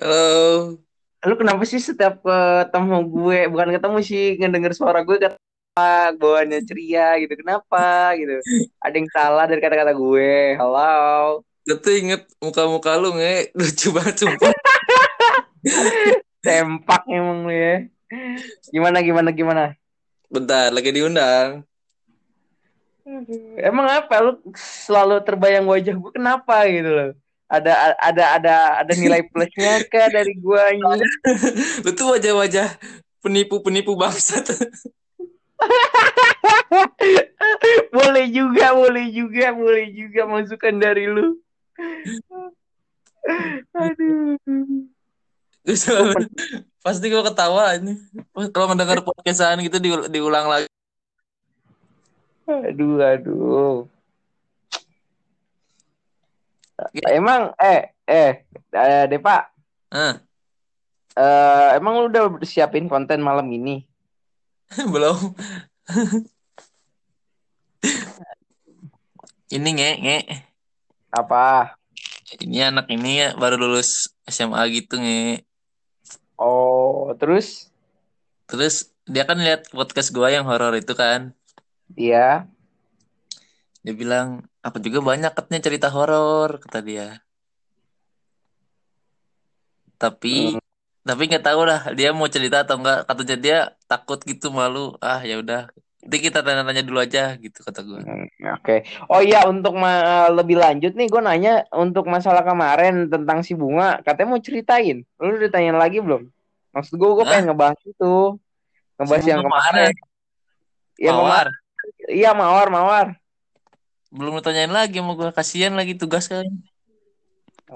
Halo. Lu kenapa sih setiap ketemu gue, bukan ketemu sih, ngedenger suara gue kata bawaannya ceria gitu. Kenapa gitu? Ada yang salah dari kata-kata gue. Halo. Gue tuh inget muka-muka lu nge. Lucu banget sumpah. Tempak emang lu ya. Gimana, gimana, gimana? Bentar, lagi diundang. Emang apa? Lu selalu terbayang wajah gue kenapa gitu loh? Ada ada ada ada nilai plusnya kah dari gue ini? Lu tuh wajah-wajah penipu-penipu bangsat. boleh juga, boleh juga, boleh juga masukan dari lu. Aduh. Gua Pasti gue ketawa ini. Kalau mendengar podcastan gitu di- diulang lagi. Aduh, aduh. Emang eh eh eh Depa, Hah, eh, emang lu udah siapin konten malam ini? belum. ini nge, nge. Apa? Ini anak ini ya baru lulus SMA gitu nge. Oh, terus Terus dia kan lihat podcast gua yang horor itu kan. dia Dia bilang, apa juga banyak katanya cerita horor kata dia. Tapi tapi nggak tahu lah dia mau cerita atau enggak. Katanya dia takut gitu malu. Ah ya udah. Nanti kita tanya-tanya dulu aja gitu kata gua. Hmm, Oke. Oh iya, untuk ma- lebih lanjut nih, gue nanya untuk masalah kemarin tentang si bunga, katanya mau ceritain. Lu udah tanya lagi belum? Maksud gue, gue Hah? pengen ngebahas itu, ngebahas Si yang kemarin. Iya, Mawar. Iya, mawar, mawar. Belum ditanyain lagi sama gua. Kasihan lagi tugas kan.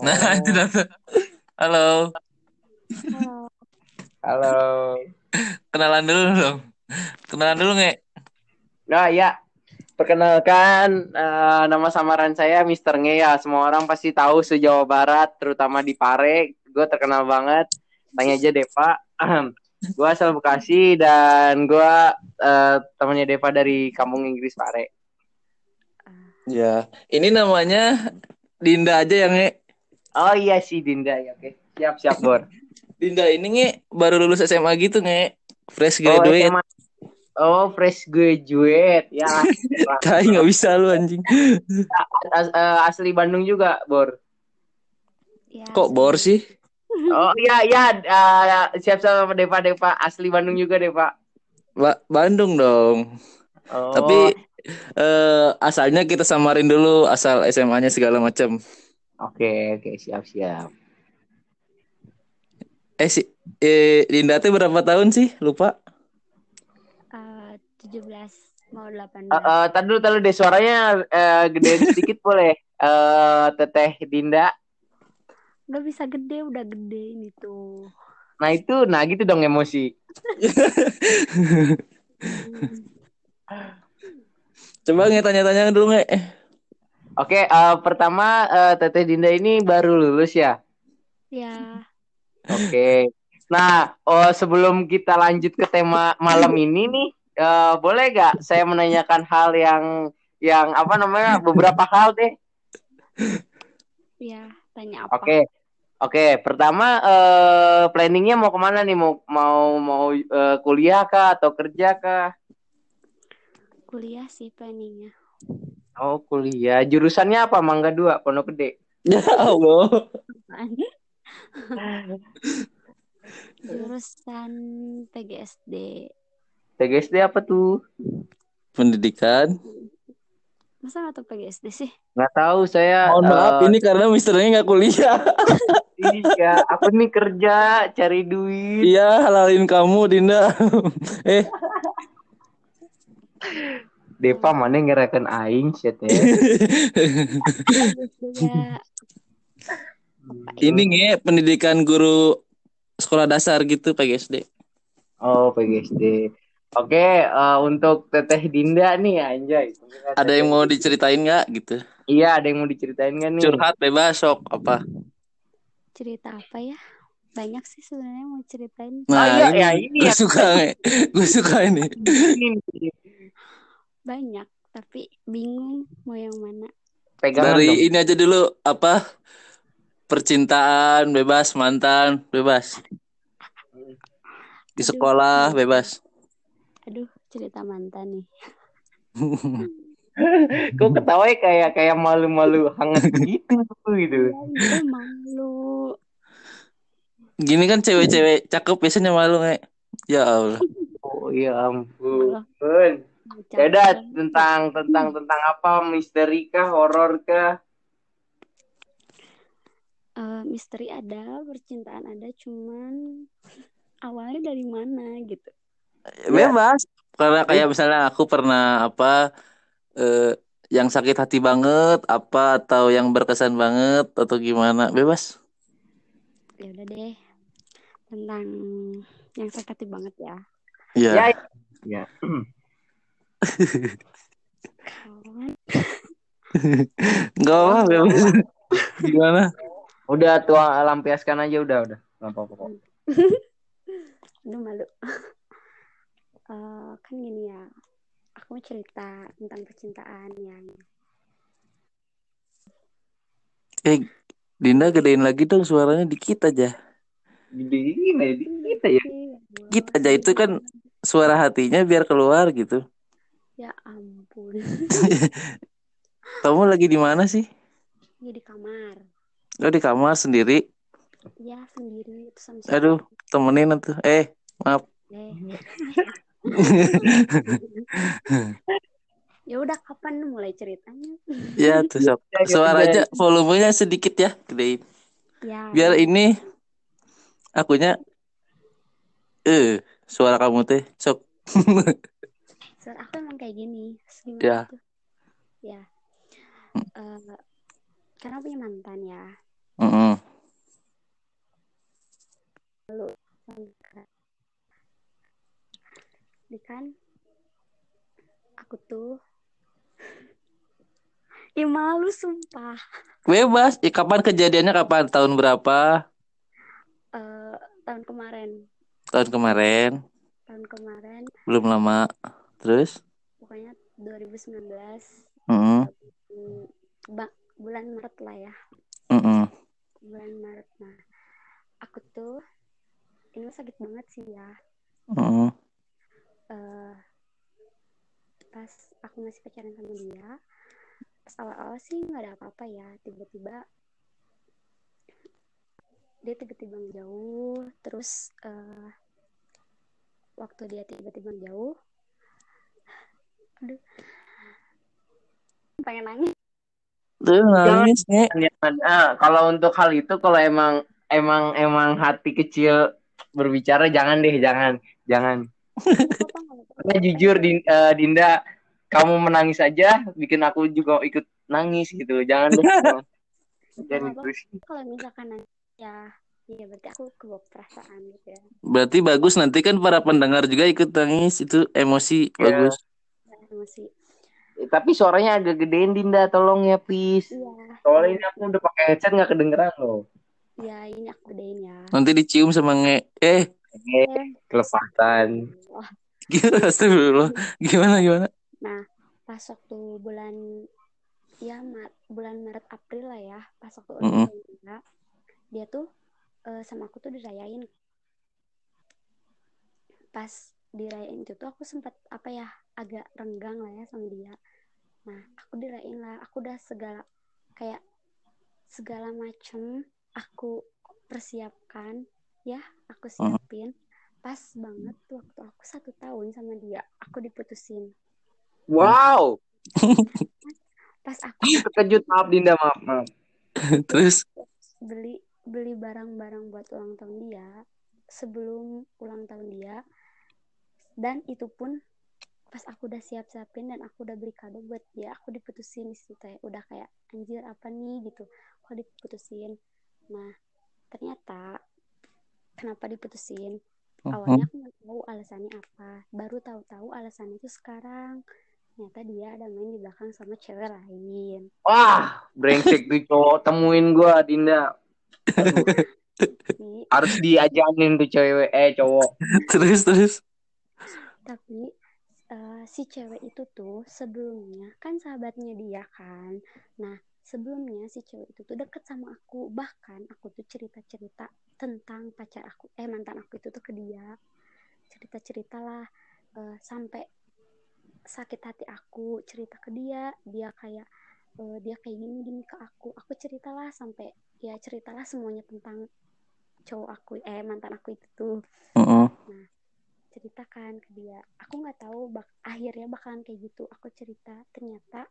Nah, Oh, itu dah. Halo. halo. Kenalan dulu dong. Kenalan dulu nge. Nah, ya. Perkenalkan, eh, nama samaran saya Mr. Nge ya. Semua orang pasti tahu se-Jawa Barat, terutama di Pare. Gue terkenal banget. Tanya aja Deva. gue asal Bekasi dan gue eh, temannya Deva dari kampung Inggris Pare. Ya. Ini namanya Dinda aja yang nge. Oh iya sih Dinda ya oke. Siap siap Bor. Dinda ini nge baru lulus SMA gitu nge. Fresh Oh, graduate. SMA. oh fresh graduate ya. Tai nggak bisa lu anjing. As- eh, asli Bandung juga Bor. Ya, Kok bor sih? Oh iya iya eh, siap siap Deva Deva asli Bandung juga Deva. Ba- Bandung dong. Oh. Tapi eh asalnya kita samarin dulu asal SMA-nya segala macam. Oke oke siap siap. Eh si eh Dinda tuh berapa tahun sih? Lupa. eh, 17 mau 18. Eh, eh, Tadi dulu tadi deh suaranya eh, gedein sedikit boleh. Eh Teteh Dinda. Udah bisa gede, udah gede ini tuh. Nah itu nah gitu dong emosi. Hmm. Coba nge tanya-tanya dulu nge. Oke eh, pertama eh, Teteh Dinda ini baru lulus ya. Ya, Oke. Nah, oh, sebelum kita lanjut ke tema malam ini nih, eh, boleh gak saya menanyakan hal yang yang apa namanya beberapa hal deh. ya, tanya apa? Oke. Oke, pertama eh, planningnya mau ke mana nih? Mau mau mau eh, kuliah kah atau kerja kah? Kuliah sih planningnya. Oh, kuliah. Jurusannya apa? Mangga 2, Pondok Gede. Ya Allah. Jurusan PGSD. TGSD apa tuh? Pendidikan. Masa nggak tahu PGSD sih? Nggak tahu saya. Mohon maaf eh, ini karena misternya nggak kuliah. Iya, aku nih kerja cari duit. Iya halalin kamu Dinda. eh Depa mana ngerakan aing shit ya. Ya, ini nge pendidikan guru sekolah dasar gitu PGSD. Oh, PGSD. Oke, eh, untuk Teteh Dinda nih anjay. Ada yang mau diceritain nggak gitu? Iya, ada yang mau diceritain kan nih? Curhat bebas sok apa? cerita apa ya? Banyak sih sebenarnya mau ceritain. Oh, iya, ya, ini gue ya. suka. Gue suka ini. Ini Banyak, tapi bingung mau yang mana. pegangan Dari dong. ini aja dulu apa? percintaan bebas, mantan bebas. Di Aduh, sekolah bebas. Aduh, cerita mantan nih. Kok ketawa kayak kayak malu-malu hangat gitu gitu. Ya, itu malu. Gini kan cewek-cewek cakep biasanya malu nge. Ya Allah. Oh ya ampun. Ya udah tentang tentang tentang apa misteri kah horor kah? Eh, misteri ada, percintaan ada, cuman awalnya dari mana gitu. Bebas. Karena kayak misalnya aku pernah apa eh, yang sakit hati banget apa atau yang berkesan banget atau gimana bebas. Ya udah deh. Tentang yang sakit hati banget ya. Iya. Ya. Ya. Enggak apa bebas. Gimana? Udah tua lampiaskan aja udah udah. Nggak apa-apa kok. Aduh malu. Eh, kan gini ya. Aku mau cerita tentang percintaan yang Eh, Dinda gedein lagi dong suaranya dikit aja. Gini ya kita ya. Dikit aja itu kan suara hatinya biar keluar gitu. Ya ampun. Kamu lagi di mana sih? Ini di kamar. Oh di kamar sendiri. Ya sendiri sama Aduh, temenin tuh. Eh, maaf. Eh. ya udah kapan mulai ceritanya? Ya tuh sok. Ya, ya, Suara aja volumenya sedikit ya, gedein. Ya. Biar ini akunya eh suara kamu teh sok. Suara aku emang kayak gini. Terus gimana Ya. tuh? Ya. Eh, karena punya mantan ya. Mm-mm. Jadi kan aku tuh Ih malu sumpah. Bebas. Eh, kapan kejadiannya kapan? Tahun berapa? Eh, tahun kemarin, Tahun kemarin. tahun kemarin Belum lama. Terus? pokoknya 2019 Mm-mm. hmm, bulan Maret lah ya. Mm-mm. Bulan Maret. Nah, aku tuh ini sakit banget sih ya. Mm-mm. eh pas aku masih pacaran sama dia pas awal-awal sih nggak ada apa-apa ya tiba-tiba dia tiba-tiba jauh terus eh waktu dia tiba-tiba jauh aduh pengen nangis Tuh nangis nih. Jangan. Ah, kalau untuk hal itu kalau emang emang emang hati kecil berbicara jangan deh jangan jangan. Karena jujur Din- eh, Dinda kamu menangis aja bikin aku juga ikut nangis gitu. Jangan deh. jangan. Terus. kalau misalkan nangis ya ya berarti aku kebawa perasaan gitu ya Berarti bagus nanti kan para pendengar juga ikut nangis itu emosi Iya. bagus. Ya, emosi Eh, Tapi suaranya agak gedein Dinda, tolong ya please. iya Soalnya ini aku udah pakai headset nggak kedengeran loh. ya ini aku gedein ya Nanti dicium sama nge eh Eh, kelepatan. Wah, gimana astagfirullah. Gimana gimana? Nah, pas waktu bulan ya Mar- bulan Maret April lah ya, pas waktu ulang Mm-mm. tahun dia, tuh eh, sama aku tuh dirayain. Pas dirayain itu tuh aku sempat apa ya agak renggang lah ya sama dia. Nah, aku dirayain lah, aku udah segala kayak segala macem aku persiapkan ya, aku siapin. Pas banget waktu aku satu tahun sama dia, aku diputusin. Wow, Pas aku terkejut maaf Dinda maaf maaf. Terus beli beli barang-barang buat ulang tahun dia sebelum ulang tahun dia dan itu pun pas aku udah siap-siapin dan aku udah beli kado buat dia aku diputusin di situ ya. Udah kayak anjir apa nih? gitu. Kok diputusin. Nah ternyata kenapa diputusin? Awalnya aku nggak tahu alasannya apa. Baru tahu-tahu alasannya itu sekarang. Ternyata dia ada main di belakang sama cewek lain. Wah, brengsek tuh cowok. Temuin gua Dinda. Harus diajanin tuh cewek eh cowok. terus terus. Tapi eh, si cewek itu tuh sebelumnya kan sahabatnya dia kan. Nah sebelumnya si cewek itu tuh deket sama aku. Bahkan aku tuh cerita cerita tentang pacar aku. Eh mantan aku itu tuh ke dia. Cerita ceritalah uh, sampai sakit hati aku cerita ke dia. Dia kayak uh, dia kayak gini gini ke aku. Aku ceritalah sampai ya ceritalah semuanya tentang cowok aku eh mantan aku itu tuh. Uh -uh. nah ceritakan ke dia. Aku nggak tahu bak akhirnya bakalan kayak gitu. Aku cerita ternyata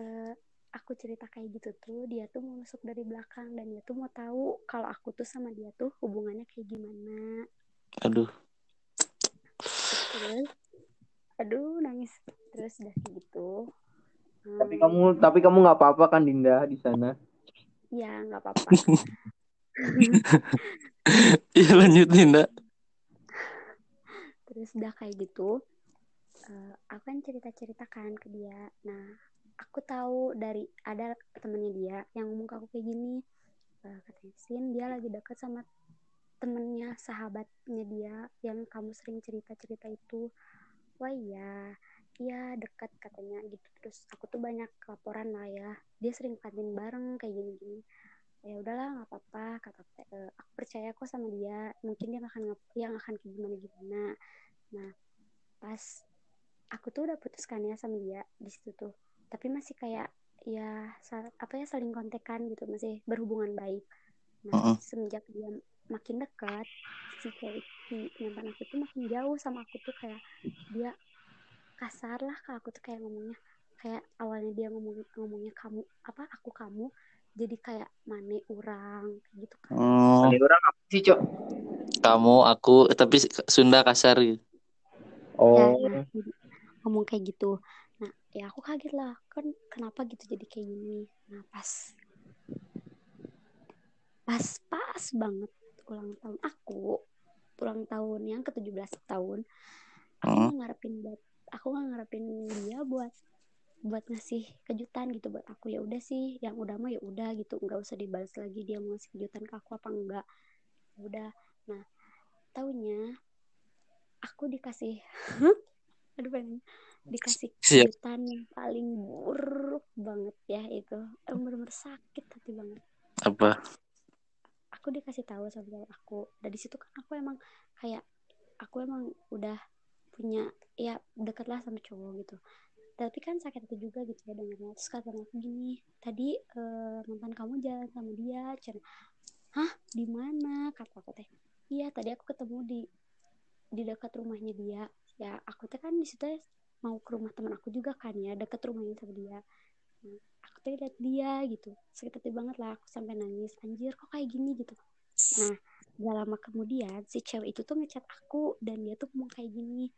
uh, aku cerita kayak gitu tuh dia tuh mau masuk dari belakang dan dia tuh mau tahu kalau aku tuh sama dia tuh hubungannya kayak gimana. Aduh. Terus aduh nangis terus udah kayak gitu. Tapi hmm. kamu tapi kamu nggak apa-apa kan Dinda di sana? Ya nggak apa-apa. Iya lanjut Dinda terus udah kayak gitu uh, aku kan cerita ceritakan ke dia. Nah aku tahu dari ada temennya dia yang ngomong ke aku kayak gini. Uh, katanya Sin dia lagi deket sama temennya sahabatnya dia yang kamu sering cerita cerita itu. Wah iya iya dekat katanya gitu. Terus aku tuh banyak laporan lah ya. Dia sering kantin bareng kayak gini gini ya udahlah nggak apa-apa kata uh, aku percaya kok sama dia. Mungkin dia akan yang akan kayak gimana gimana nah pas aku tuh udah putuskan ya sama dia di situ tuh. Tapi masih kayak ya apa ya saling kontekan gitu masih berhubungan baik. Nah uh -uh. semenjak dia makin dekat si cewek si mantan aku tuh makin jauh sama aku tuh kayak dia kasar lah kalau aku tuh kayak ngomongnya. Kayak awalnya dia ngomong ngomongnya kamu apa aku kamu jadi kayak mane orang gitu kan. Oh. mane orang apa sih cok? Kamu aku tapi Sunda kasar gitu oh. ya, nah, ngomong kayak gitu. Nah ya aku kaget lah. Kan kenapa gitu jadi kayak gini? Nah pas pas pas banget ulang tahun aku ulang tahun yang ke 17 tahun aku hmm. ngarepin buat aku nggak ngarepin dia buat buat ngasih kejutan gitu buat aku. Ya udah sih yang udah mah ya udah gitu. Nggak usah dibalas lagi dia mau ngasih kejutan ke aku apa enggak ya udah. Nah taunya aku dikasih aduh pengen dikasih kejutan yang paling buruk banget ya itu. Benar-benar sakit hati banget. Apa? Aku dikasih tahu sama aku. Dari situ kan aku emang kayak aku emang udah punya ya deket lah sama cowok gitu. Tapi kan sakit hati juga gitu ya dengarnya terus kata aku gini tadi uh, mantan kamu jalan sama dia cina hah? Di mana? Kata aku teh. Iya tadi aku ketemu di di dekat rumahnya dia. Ya aku teh kan di situ mau ke rumah teman aku juga kan ya deket rumahnya sama dia. Nah, aku tuh lihat dia gitu sakit hati banget lah aku sampai nangis. Anjir kok kayak gini gitu? Nah gak lama kemudian si cewek itu tuh ngechat aku dan dia tuh ngomong kayak gini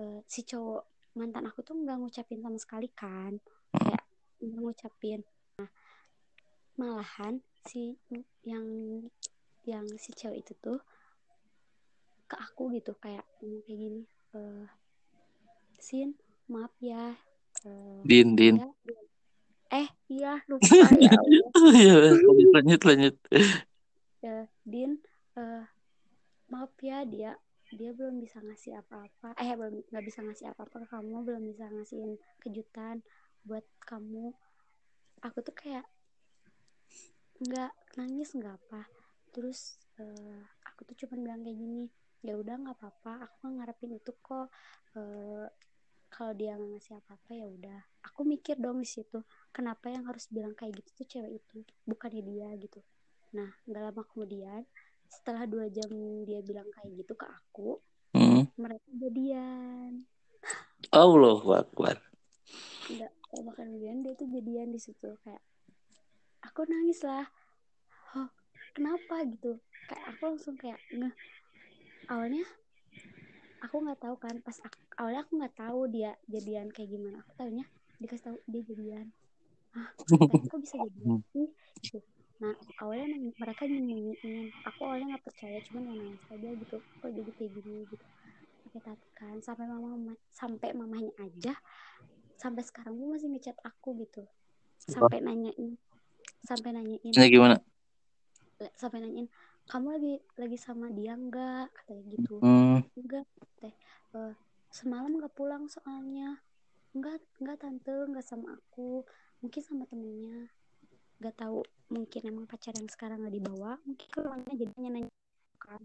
e, si cowok mantan aku tuh nggak ngucapin sama sekali kan. Kayak nggak ngucapin. Nah malahan si yang yang si cewek itu tuh ke aku gitu kayak ngomong kayak gini e, Sin maaf ya uh, Din Din. ya, eh iya lupa ya iya lanjut lanjut ya, Din uh, maaf ya dia dia belum bisa ngasih apa-apa. Eh belum nggak bisa ngasih apa-apa ke kamu belum bisa ngasihin kejutan buat kamu. Aku tuh kayak nggak nangis nggak apa. Terus uh, aku tuh cuma bilang kayak gini ya udah nggak apa-apa aku ngarepin itu kok. Uh, kalau dia nggak ngasih apa-apa ya udah. Aku mikir dong di situ kenapa yang harus bilang kayak gitu tuh cewek itu bukannya dia gitu. Nah nggak lama kemudian setelah dua jam dia bilang kayak gitu ke aku hmm. mereka jadian. Allah Akbar. Nggak bahkan kemudian dia tuh jadian di situ kayak aku nangis lah. Oh, kenapa? gitu. Kayak aku langsung kayak awalnya aku nggak tahu kan pas aku, awalnya aku nggak tahu dia jadian kayak gimana. Aku tahunya dikasih tahu dia jadian. Ah kok bisa jadian sih? Gitu. nah awalnya mereka nyembunyiin. Aku awalnya nggak percaya cuman yang nangis aja gitu. Kok jadi kayak gini gitu. Hati kan sampai mama sampai mamanya aja sampai sekarang pun masih ngechat aku gitu. Sampai nanyain sampai nanyain ya, gimana? Sampai nanyain kamu lagi lagi sama dia enggak katanya gitu. Hmm. enggak teh uh, semalam nggak pulang soalnya. Enggak enggak tante enggak sama aku. Mungkin sama temennya. Gak tahu mungkin emang pacar yang sekarang nggak dibawa. Mungkin keluarnya jadinya nanya kan.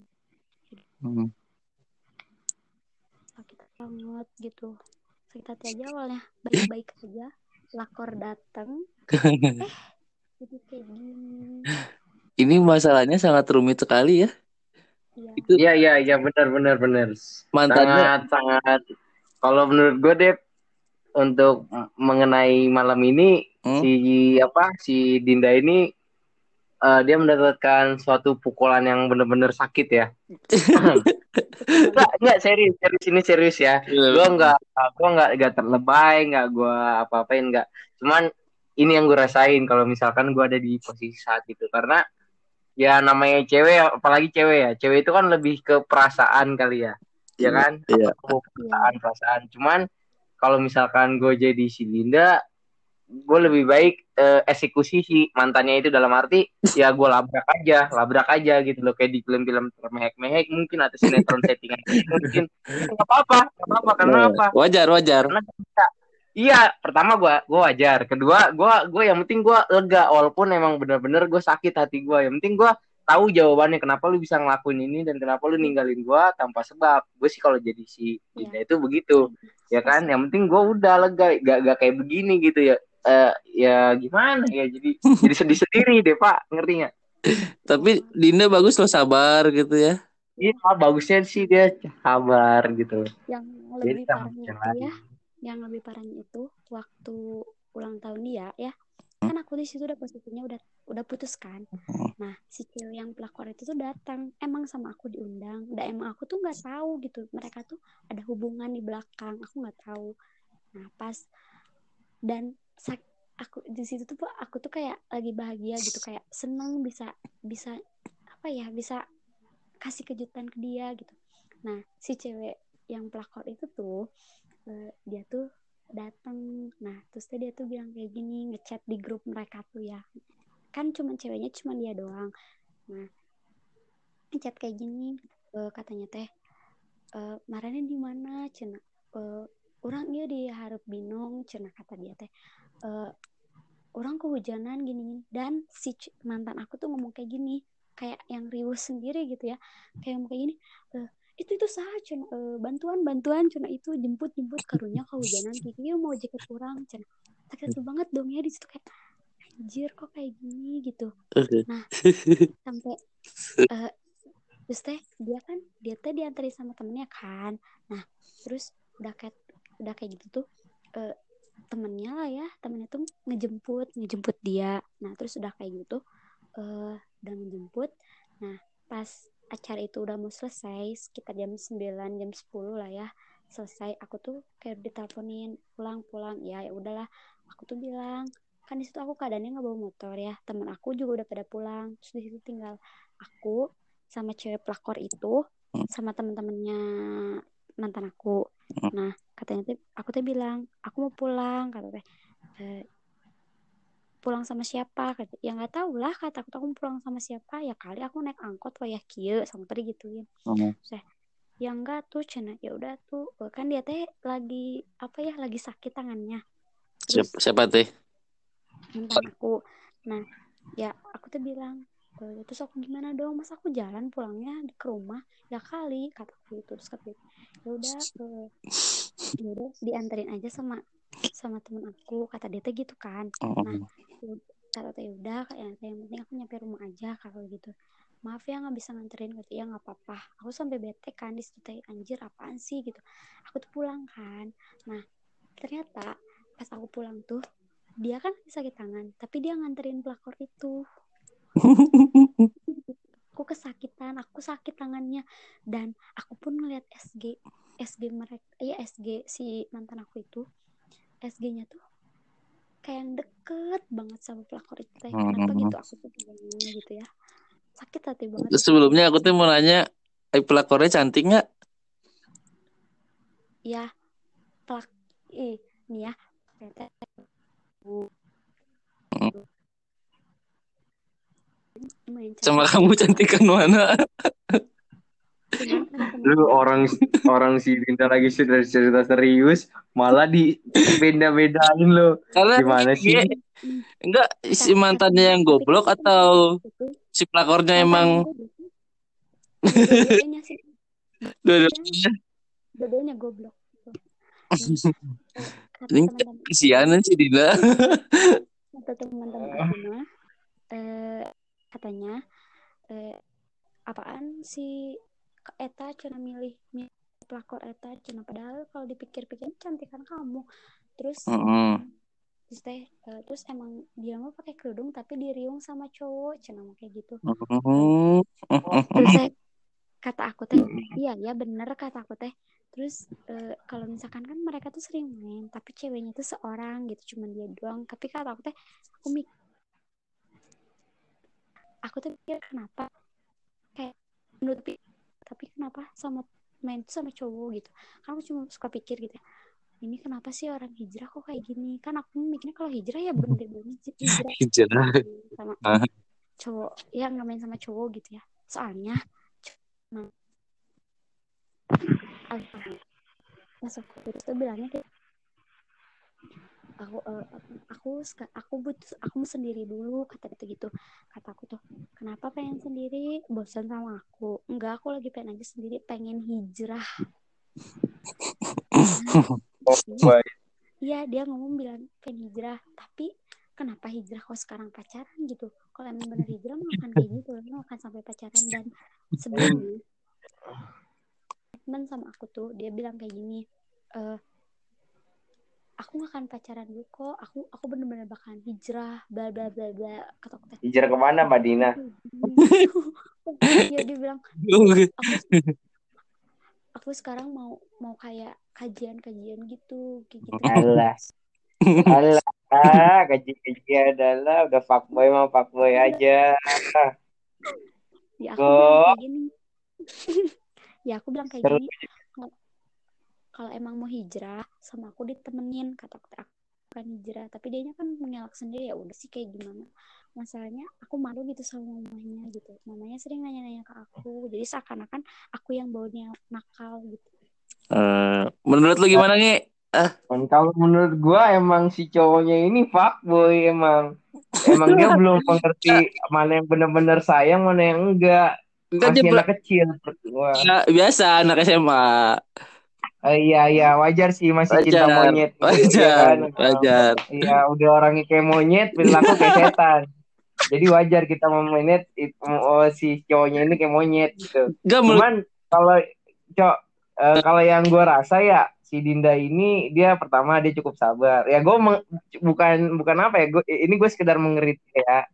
Hmm. sakit banget gitu. Sakit hati aja awalnya. Baik-baik aja. Lakor datang eh jadi kayak gini Ini masalahnya sangat rumit sekali ya. iya Itu Iya iya iya benar benar benar. mantannya Sangat sangat. Kalau menurut gue deh untuk mengenai malam ini Hmm? si apa si Dinda ini eh, dia mendapatkan suatu pukulan yang benar-benar sakit ya. Enggak, enggak serius, serius ini serius ya. Gue enggak gue enggak enggak terlebay, enggak gue apa-apain enggak. Cuman ini yang gue rasain kalau misalkan gue ada di posisi saat itu karena ya namanya cewek apalagi cewek ya. Cewek itu kan lebih ke perasaan kali ya. Ya kan? Iya. Perasaan perasaan. Cuman kalau misalkan gue jadi si Dinda gue lebih baik eh, eksekusi si mantannya itu dalam arti ya gue labrak aja labrak aja gitu loh kayak di film-film termehek-mehek mungkin atau sinetron settingan mungkin nggak apa-apa nggak apa-apa karena apa Wajar, wajar. karena kita iya pertama gue gue wajar. Kedua gue gue yang penting gue lega walaupun emang bener-bener gue sakit hati gue yang penting gue tahu jawabannya kenapa lu bisa ngelakuin ini dan kenapa lu ninggalin gue tanpa sebab. Gue sih kalau jadi si Dinda itu begitu ya kan? Yang penting gue udah lega gak, gak kayak begini gitu ya. Eh, ya gimana ya jadi jadi sedih sendiri deh pak. Ngerti nggak? Tapi Dinda bagus loh sabar gitu ya. iya bagusnya sih dia sabar gitu. Yang lebih parahnya ya yang lebih parahnya itu waktu ulang tahun dia ya. Kan aku di situ udah posisinya udah udah putus kan. Hmm. nah si cewek yang pelakor itu tuh datang. Emang sama aku diundang. Dan emang aku tuh nggak tahu gitu. Mereka tuh ada hubungan di belakang. Aku nggak tahu. Nah pas dan sak aku di situ tuh aku tuh kayak lagi bahagia gitu. Kayak seneng bisa bisa apa ya bisa kasih kejutan ke dia gitu. Nah si cewek yang pelakor itu tuh dia tuh datang nah terus dia tuh bilang kayak gini ngechat di grup mereka tuh ya. Kan cuma ceweknya cuma dia doang. Nah ngechat kayak gini eh, katanya teh eh marahnya di mana? Cina eh, orang dia di harap binong. Cina kata dia teh eh, orang kehujanan gini dan si mantan aku tuh ngomong kayak gini kayak yang riuh sendiri gitu ya. Kayak ngomong kayak gini eh, itu itu sah cina eh, bantuan bantuan cina itu jemput jemput karunya kehujanan gitu ya mau jaket kurang cina sakit banget dong ya di situ kayak anjir kok kayak gini? Gitu. Sampai eh, terus teh dia kan dia teh diantarin sama temennya kan. Nah terus udah kayak udah kayak gitu tuh eh, temennya lah ya temennya tuh ngejemput ngejemput dia. Nah terus udah kayak gitu eh udah ngejemput. Nah pas acara itu udah mau selesai sekitar jam 9 jam 10 lah ya selesai. Aku tuh kayak diteleponin pulang pulang. Ya ya udahlah. Aku tuh bilang kan di situ aku keadaannya nggak bawa motor ya temen aku juga udah pada pulang. Terus di situ tinggal aku sama cewek pelakor itu sama temen-temennya mantan aku. Nah katanya tuh aku tuh bilang aku mau pulang kata teh. "Eh, pulang sama siapa kata ya nggak tahu lah kata aku aku pulang sama siapa. Ya kali aku naik angkot wayah kieu sampai gituin Hmm. ya enggak tuh cina ya udah tuh Eh, kan dia teh lagi apa ya lagi sakit tangannya. Terus Siapa, siapa teh? mantan aku. Nah ya aku tuh bilang "Eh, terus aku gimana dong? Mas aku jalan pulangnya di- ke rumah? Ya kali kataku itu terus kata ya udah eh, ya udah dianterin aja sama sama temen aku kata dia gitu kan. Nah Hmm. ya- kata teh udah kayak yang penting aku nyampe rumah aja kalau gitu. Maaf ya nggak bisa nganterin. Gitu ya nggak apa-apa. Aku sampai bete kan di situ teh anjir apaan sih? Gitu. Aku tuh pulang kan. Nah ternyata pas aku pulang tuh dia kan sakit tangan tapi dia nganterin pelakor itu. Aku kesakitan aku sakit tangannya. Dan aku pun ngeliat SG SG mereka ya SG si mantan aku itu SG-nya tuh kayak yang deket banget sama pelakor itu teh kenapa Hmm. gitu aku tuh bingung gitu ya sakit hati banget Sebelumnya aku tuh mau nanya, eh, pelakornya cantik nggak? ya pelak ih nih ya. Sama kamu cantikan mana? Lu orang orang si Dinda lagi sudah cerita serius malah di beda-bedain lo Karena gimana sih? enggak si mantannya yang goblok atau si pelakornya emang dua-duanya. Sih dua-duanya goblok. Ini kesianan sih Dina. kata teman-teman mah, eh, katanya eh, apaan si Eta cina milih milih pelakor Eta cina. Padahal kalau dipikir-pikir cantikan kamu. Terus Heeh. terus teh eh, terus emang dia mah pakai kerudung tapi diriung sama cowok cina mah kayak gitu. Heeh. terus saya kata aku teh iya ya bener kata aku teh. Terus eh, kalau misalkan kan mereka tuh sering main tapi ceweknya tuh seorang gitu cuman dia doang. Tapi kata aku teh aku mik aku tuh pikir kenapa? Kayak menutupi tapi kenapa sama main tuh sama cowok gitu? Kan aku cuma suka pikir gitu ya ini kenapa sih orang hijrah kok kayak gini? Kan aku mikirnya kalau hijrah ya bener-bener hijrah. Hijrah. sama Ah. cowok yang nggak main sama cowok gitu ya. Soalnya cuma putus tuh bilangnya kayak aku eh, aku aku butuh aku mau sendiri dulu kata itu gitu. Kata aku tuh kenapa pengen sendiri? Bosan sama aku. Enggak aku lagi pengen aja sendiri pengen hijrah. Wah, Iya dia ngomong bilang pengen hijrah. Tapi kenapa hijrah kok sekarang pacaran gitu? Kalau emang bener hijrah mah akan kayak gitu. Mah akan sampai pacaran dan sebelumnya teman sama aku tuh dia bilang kayak gini eh aku gak akan pacaran dulu kok. Aku aku bener-bener bakalan hijrah bla bla bla bla kata aku teh hijrah ke mana Mbak Dina? Ya dia bilang aku aku sekarang mau mau kayak kajian-kajian gitu kayak gitu. Alah. Alah ah, kaji-kaji adalah udah fuckboy mah fuckboy aja. Ya aku bilang kayak gini. Ya aku bilang kayak gini "Kalau- emang mau hijrah sama aku ditemenin kata aku akan hijrah. Tapi dia kan mengelak sendiri ya udah sih kayak gimana? Masalahnya aku malu gitu sama mamanya gitu. Mamanya sering nanya-nanya ke aku jadi seakan-akan aku yang baunya nakal gitu. Eh, menurut lu gimana nih? Dan kalau menurut gua emang si cowoknya ini fuckboy emang. Emang dia belum mengerti mana yang benar-benar sayang mana yang enggak. Enggak dia masih anak kecil gua. Ya, biasa anak SMA. Eh, iya iya wajar sih masih cinta Wajar, monyet. Gitu, ya wajar, kan? wajar. Iya udah orangnya kayak monyet perilaku kayak setan. Jadi wajar kita memainit oh, si cowoknya ini kayak monyet gitu. Menurut cuman kalau cok eh, kalau yang gue rasa ya si Dinda ini dia pertama dia cukup sabar. Ya gue bukan bukan apa ya gua, ini gue sekedar mengeritik ya.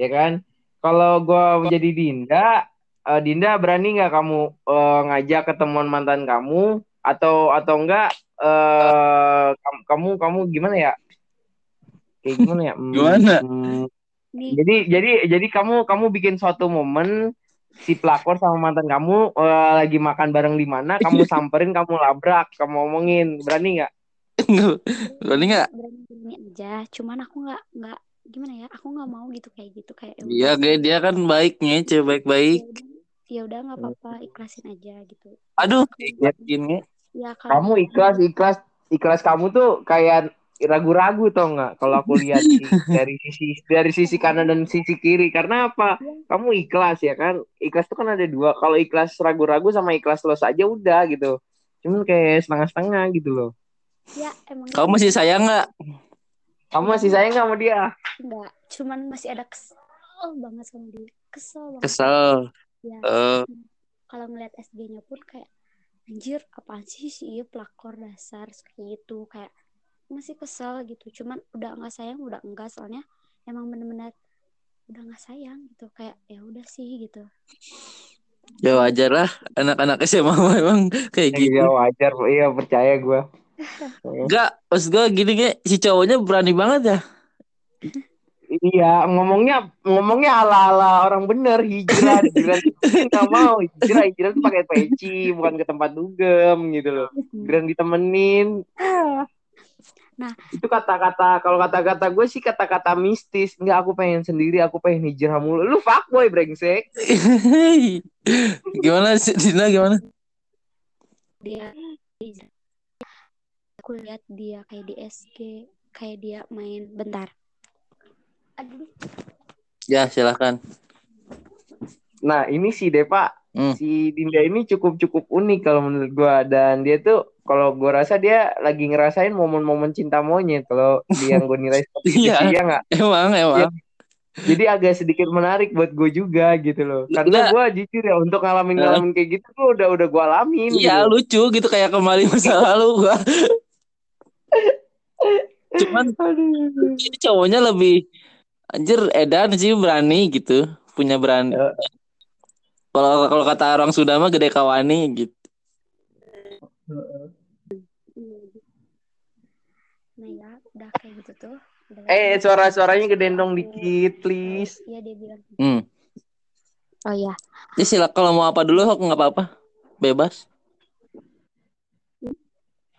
Ya kan? Kalau gue menjadi Dinda eh, Dinda berani nggak kamu eh, ngajak ketemuan mantan kamu? Atau atau enggak eh kamu kamu kamu gimana ya? Kayak gimana ya? Hmm, Gimana? hmm, jadi jadi jadi kamu kamu bikin suatu momen si pelakor sama mantan kamu eh, lagi makan bareng di mana kamu samperin kamu labrak kamu ngomongin berani nggak? Berani nggak? berani berani aja. Cuman aku nggak nggak gimana ya? Aku nggak mau gitu kayak gitu kayak ya Iya, kayak dia kan baiknya, cewek baik-baik. Ya udah ya nggak apa-apa ikhlasin aja gitu. Aduh, yakinnya. ya kamu kalau ikhlas ikhlas ikhlas kamu tuh kayak ragu-ragu tau nggak? Kalau aku lihat dari sisi dari sisi kanan dan sisi kiri. Karena apa? Kamu ikhlas ya kan? Ikhlas tuh kan ada dua. Kalau ikhlas ragu-ragu sama ikhlas lo saja udah gitu. Cuman kayak setengah-setengah gitu loh. Ya emang Kamu masih sayang nggak? kamu masih sayang nggak sama dia? Enggak cuman masih ada kesel banget sama dia. Kesel banget. Kesel. Ya Eh, kalau ngeliat SG-nya pun kayak anjir apaan sih si iya pelakor dasar? Kayak gitu kayak masih kesel gitu. Cuman udah nggak sayang udah enggak soalnya emang bener-bener udah nggak sayang gitu. Kayak ya udah sih gitu. Ya wajar lah. Anak-anak SMA memang kayak gitu. iya wajar. Iya percaya gue Enggak, maksud gue gini kayak si cowoknya berani banget ya. Iya, ngomongnya ngomongnya ala-ala orang bener hijrah, hijrah nggak mau hijrah, hijrah tuh pakai peci, bukan ke tempat dugem gitu loh. Hijrah ditemenin. Itu kata-kata kalau kata-kata gue sih kata-kata mistis. Enggak aku pengen sendiri, aku pengen hijrah mulu. Lu fuckboy brengsek. gimana sih Dina gimana? dia dia- aku lihat dia kayak di SG kayak dia main bentar aduh Ya silahkan. Nah, ini si Depa, Hmm. si Dinda ini cukup-cukup unik kalau menurut gua dan dia tuh kalau gua rasa dia lagi ngerasain momen-momen cinta monyet kalau dia yang gue nilai seperti itu Iya. sih, iya nggak? Emang emang. Jadi agak sedikit menarik buat gue juga gitu loh. Karena gua jujur ya untuk ngalamin ngalamin kayak gitu tuh udah udah gue alamin. Iya gitu. lucu gitu kayak kembali masa lalu gua. Cuman Aduh. ini cowoknya lebih anjir edan sih berani gitu punya berani. Ya. Kalau kalau kata orang Sunda mah gede kawani gitu. nah ya udah kayak gitu tuh udah Eh suara-suaranya gedendong dikit please. iya dia bilang Hmm. oh ya Ya sila kalau mau apa dulu aku nggak apa-apa. Bebas.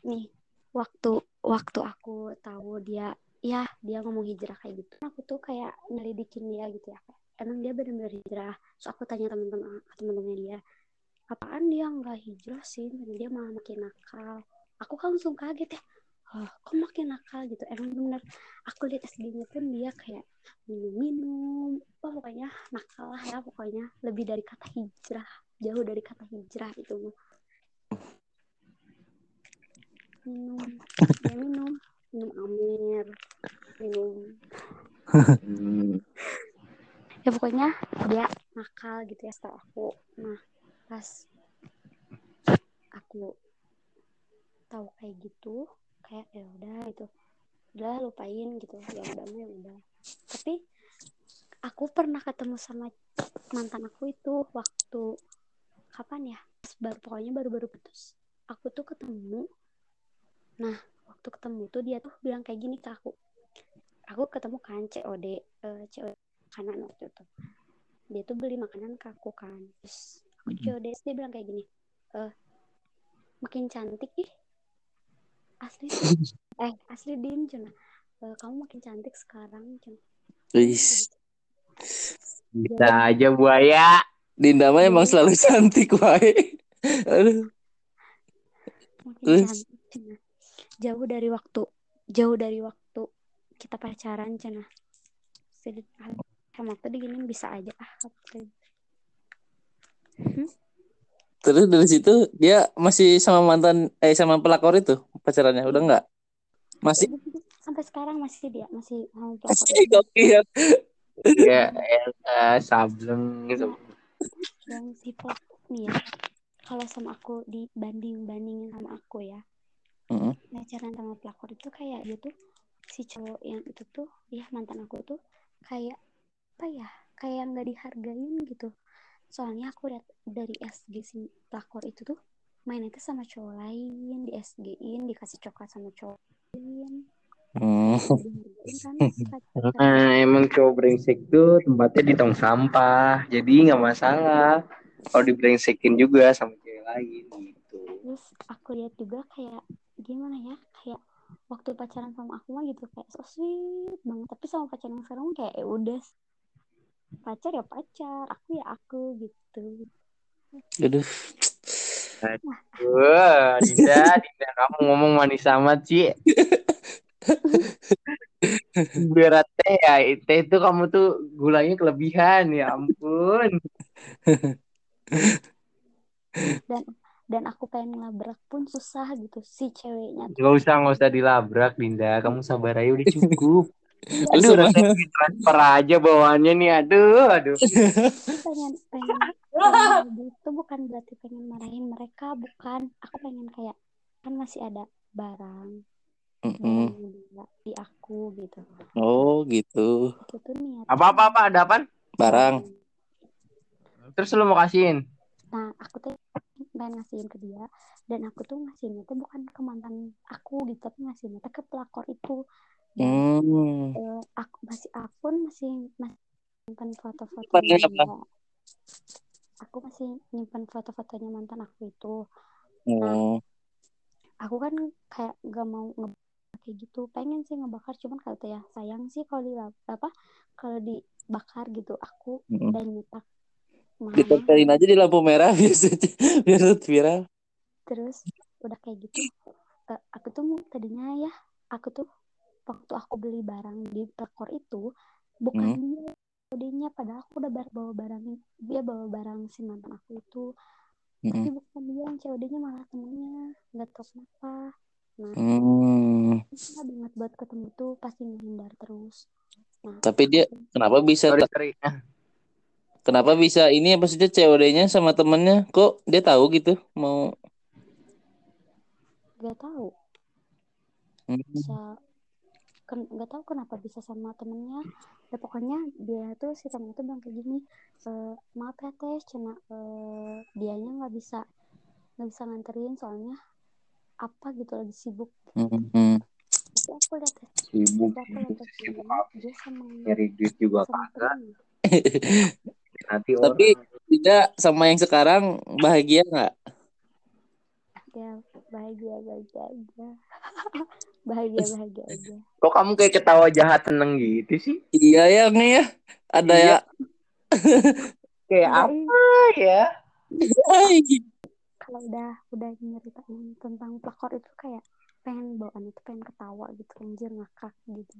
nih waktu waktu aku tahu dia ya dia ngomong hijrah kayak gitu. Aku tuh kayak nyelidikin dia gitu ya emang dia benar-benar hijrah? So aku tanya teman-teman teman-temannya dia apaan dia nggak hijrah sih? Dia malah makin nakal. Aku kan langsung kaget ya oh kok makin nakal gitu? Emang bener? Aku lihat SG-nya pun dia kayak minum-minum oh, pokoknya nakal lah ya pokoknya lebih dari kata hijrah jauh dari kata hijrah itu mah. Minum dia minum minum amir minum. Ya pokoknya dia nakal gitu ya setahu aku. Nah pas aku tahu kayak gitu kayak ya udah itu udah lupain gitu. Ya udah ya udah. Tapi aku pernah ketemu sama mantan aku itu waktu kapan ya? Baru pokoknya baru-baru putus. Aku tuh ketemu. Nah waktu ketemu tuh dia tuh bilang kayak gini ke aku aku ketemu kan COD eh, COD makanan waktu itu dia tuh beli makanan ke aku kan terus aku COD terus dia bilang kayak gini eh makin cantik ih asli eh asli diem cina Eh, kamu makin cantik sekarang Wis. Bisa aja buaya. Dinda mah emang selalu cantik wae. Aduh. makin Terus? cantik jauh dari waktu jauh dari waktu kita pacaran cina jadi sama tuh diginin bisa aja ah dia. Terus dari situ dia masih sama mantan eh sama pelakor itu pacarannya udah enggak? Masih sampai sekarang masih dia masih sama pelakor masih gokil. Ya, eh, sableng gitu. dan si pelakor nih ya kalau sama aku dibanding bandingin sama aku ya Heeh. pacaran sama pelakor itu kayak dia tuh si cowok yang itu tuh ya mantan aku tuh kayak apa ya kayak nggak dihargain gitu soalnya aku lihat dari SG si pelakor itu tuh mainnya tuh sama cowok lain di SG-in dikasih coklat sama cowok lain Hmm. Nah, emang cowok brengsek tuh tempatnya di tong sampah. Jadi nggak masalah. Kalau dibrengsekin juga sama cewek lain gitu. terus aku lihat juga kayak gimana ya kayak waktu pacaran sama aku mah gitu kayak so sweet banget tapi sama pacar yang sekarang kayak ya udah pacar ya pacar aku ya aku gitu Aduh. Wah, Dinda, Dinda kamu ngomong manis amat sih. Berat teh ya, teh itu kamu tuh gulanya kelebihan ya ampun. dan dan aku pengen ngelabrak pun susah gitu si ceweknya Gak usah nggak usah dilabrak Dinda, kamu sabar aja udah cukup. Aduh, rasanya transfer aja bawaannya nih, aduh, aduh. pengen pengen pengen itu bukan berarti pengen marahin mereka bukan aku pengen kayak kan masih ada barang dia di aku gitu Oh, gitu. itu niat Apa apa apa ada apa? Barang. Terus lu mau kasihin? nah aku tuh pengen ngasihin ke dia dan aku tuh ngasihinnya tuh bukan ke mantan aku gitu tapi ngasihinnya tuh ke pelakor itu dan Hmm. eh, aku masih akun masih masih nyimpan dia. aku masih nyimpan foto-fotonya mantan aku itu Oh. aku kan kayak gak mau nge kayak gitu pengen sih ngebakar cuman kata ya sayang sih kalau di apa kalau dibakar gitu aku Mm-mm. dan nyetak Ditempelin aja di lampu merah biasanya biar viral. terus udah kayak gitu eh, aku tuh mau tadinya ya aku tuh waktu aku beli barang di pelakor itu bukan Hmm. dia COD-nya padahal aku udah bar- bawa barang dia bawa barang si mantan aku itu tapi Mm-mm. bukan dia yang COD-nya malah temennya nggak tahu kenapa nah Hmm. banget buat ketemu tuh pasti menghindar terus nah Tapi dia kenapa bisa Sorry, sorry. Kenapa bisa ini apa sih COD-nya sama temennya? Kok dia tahu gitu? Mau nggak tahu. Hmm. bisa ken- nggak tahu kenapa bisa sama temennya. Ya pokoknya dia tuh si temen itu bilang kayak gini e, maaf ya teh cina eh, dianya nggak bisa nggak bisa nganterin soalnya apa gitu lagi sibuk. Hmm. tapi aku lihat tes Sibuk, tapi aku lihat sibuk, tes sibuk dia sama Nyari duit juga kagak. Nanti Tapi tidak sama yang sekarang bahagia nggak? ya bahagia bahagia aja bahagia bahagia aja Kok kamu kayak ketawa jahat seneng gitu sih? Iya ya nih ya. Ada Iya. ya. Kayak apa ya? Hai. kalau udah udah nyeritain tentang pelakor itu kayak pengen bawaan itu pengen ketawa gitu anjir ngakak gitu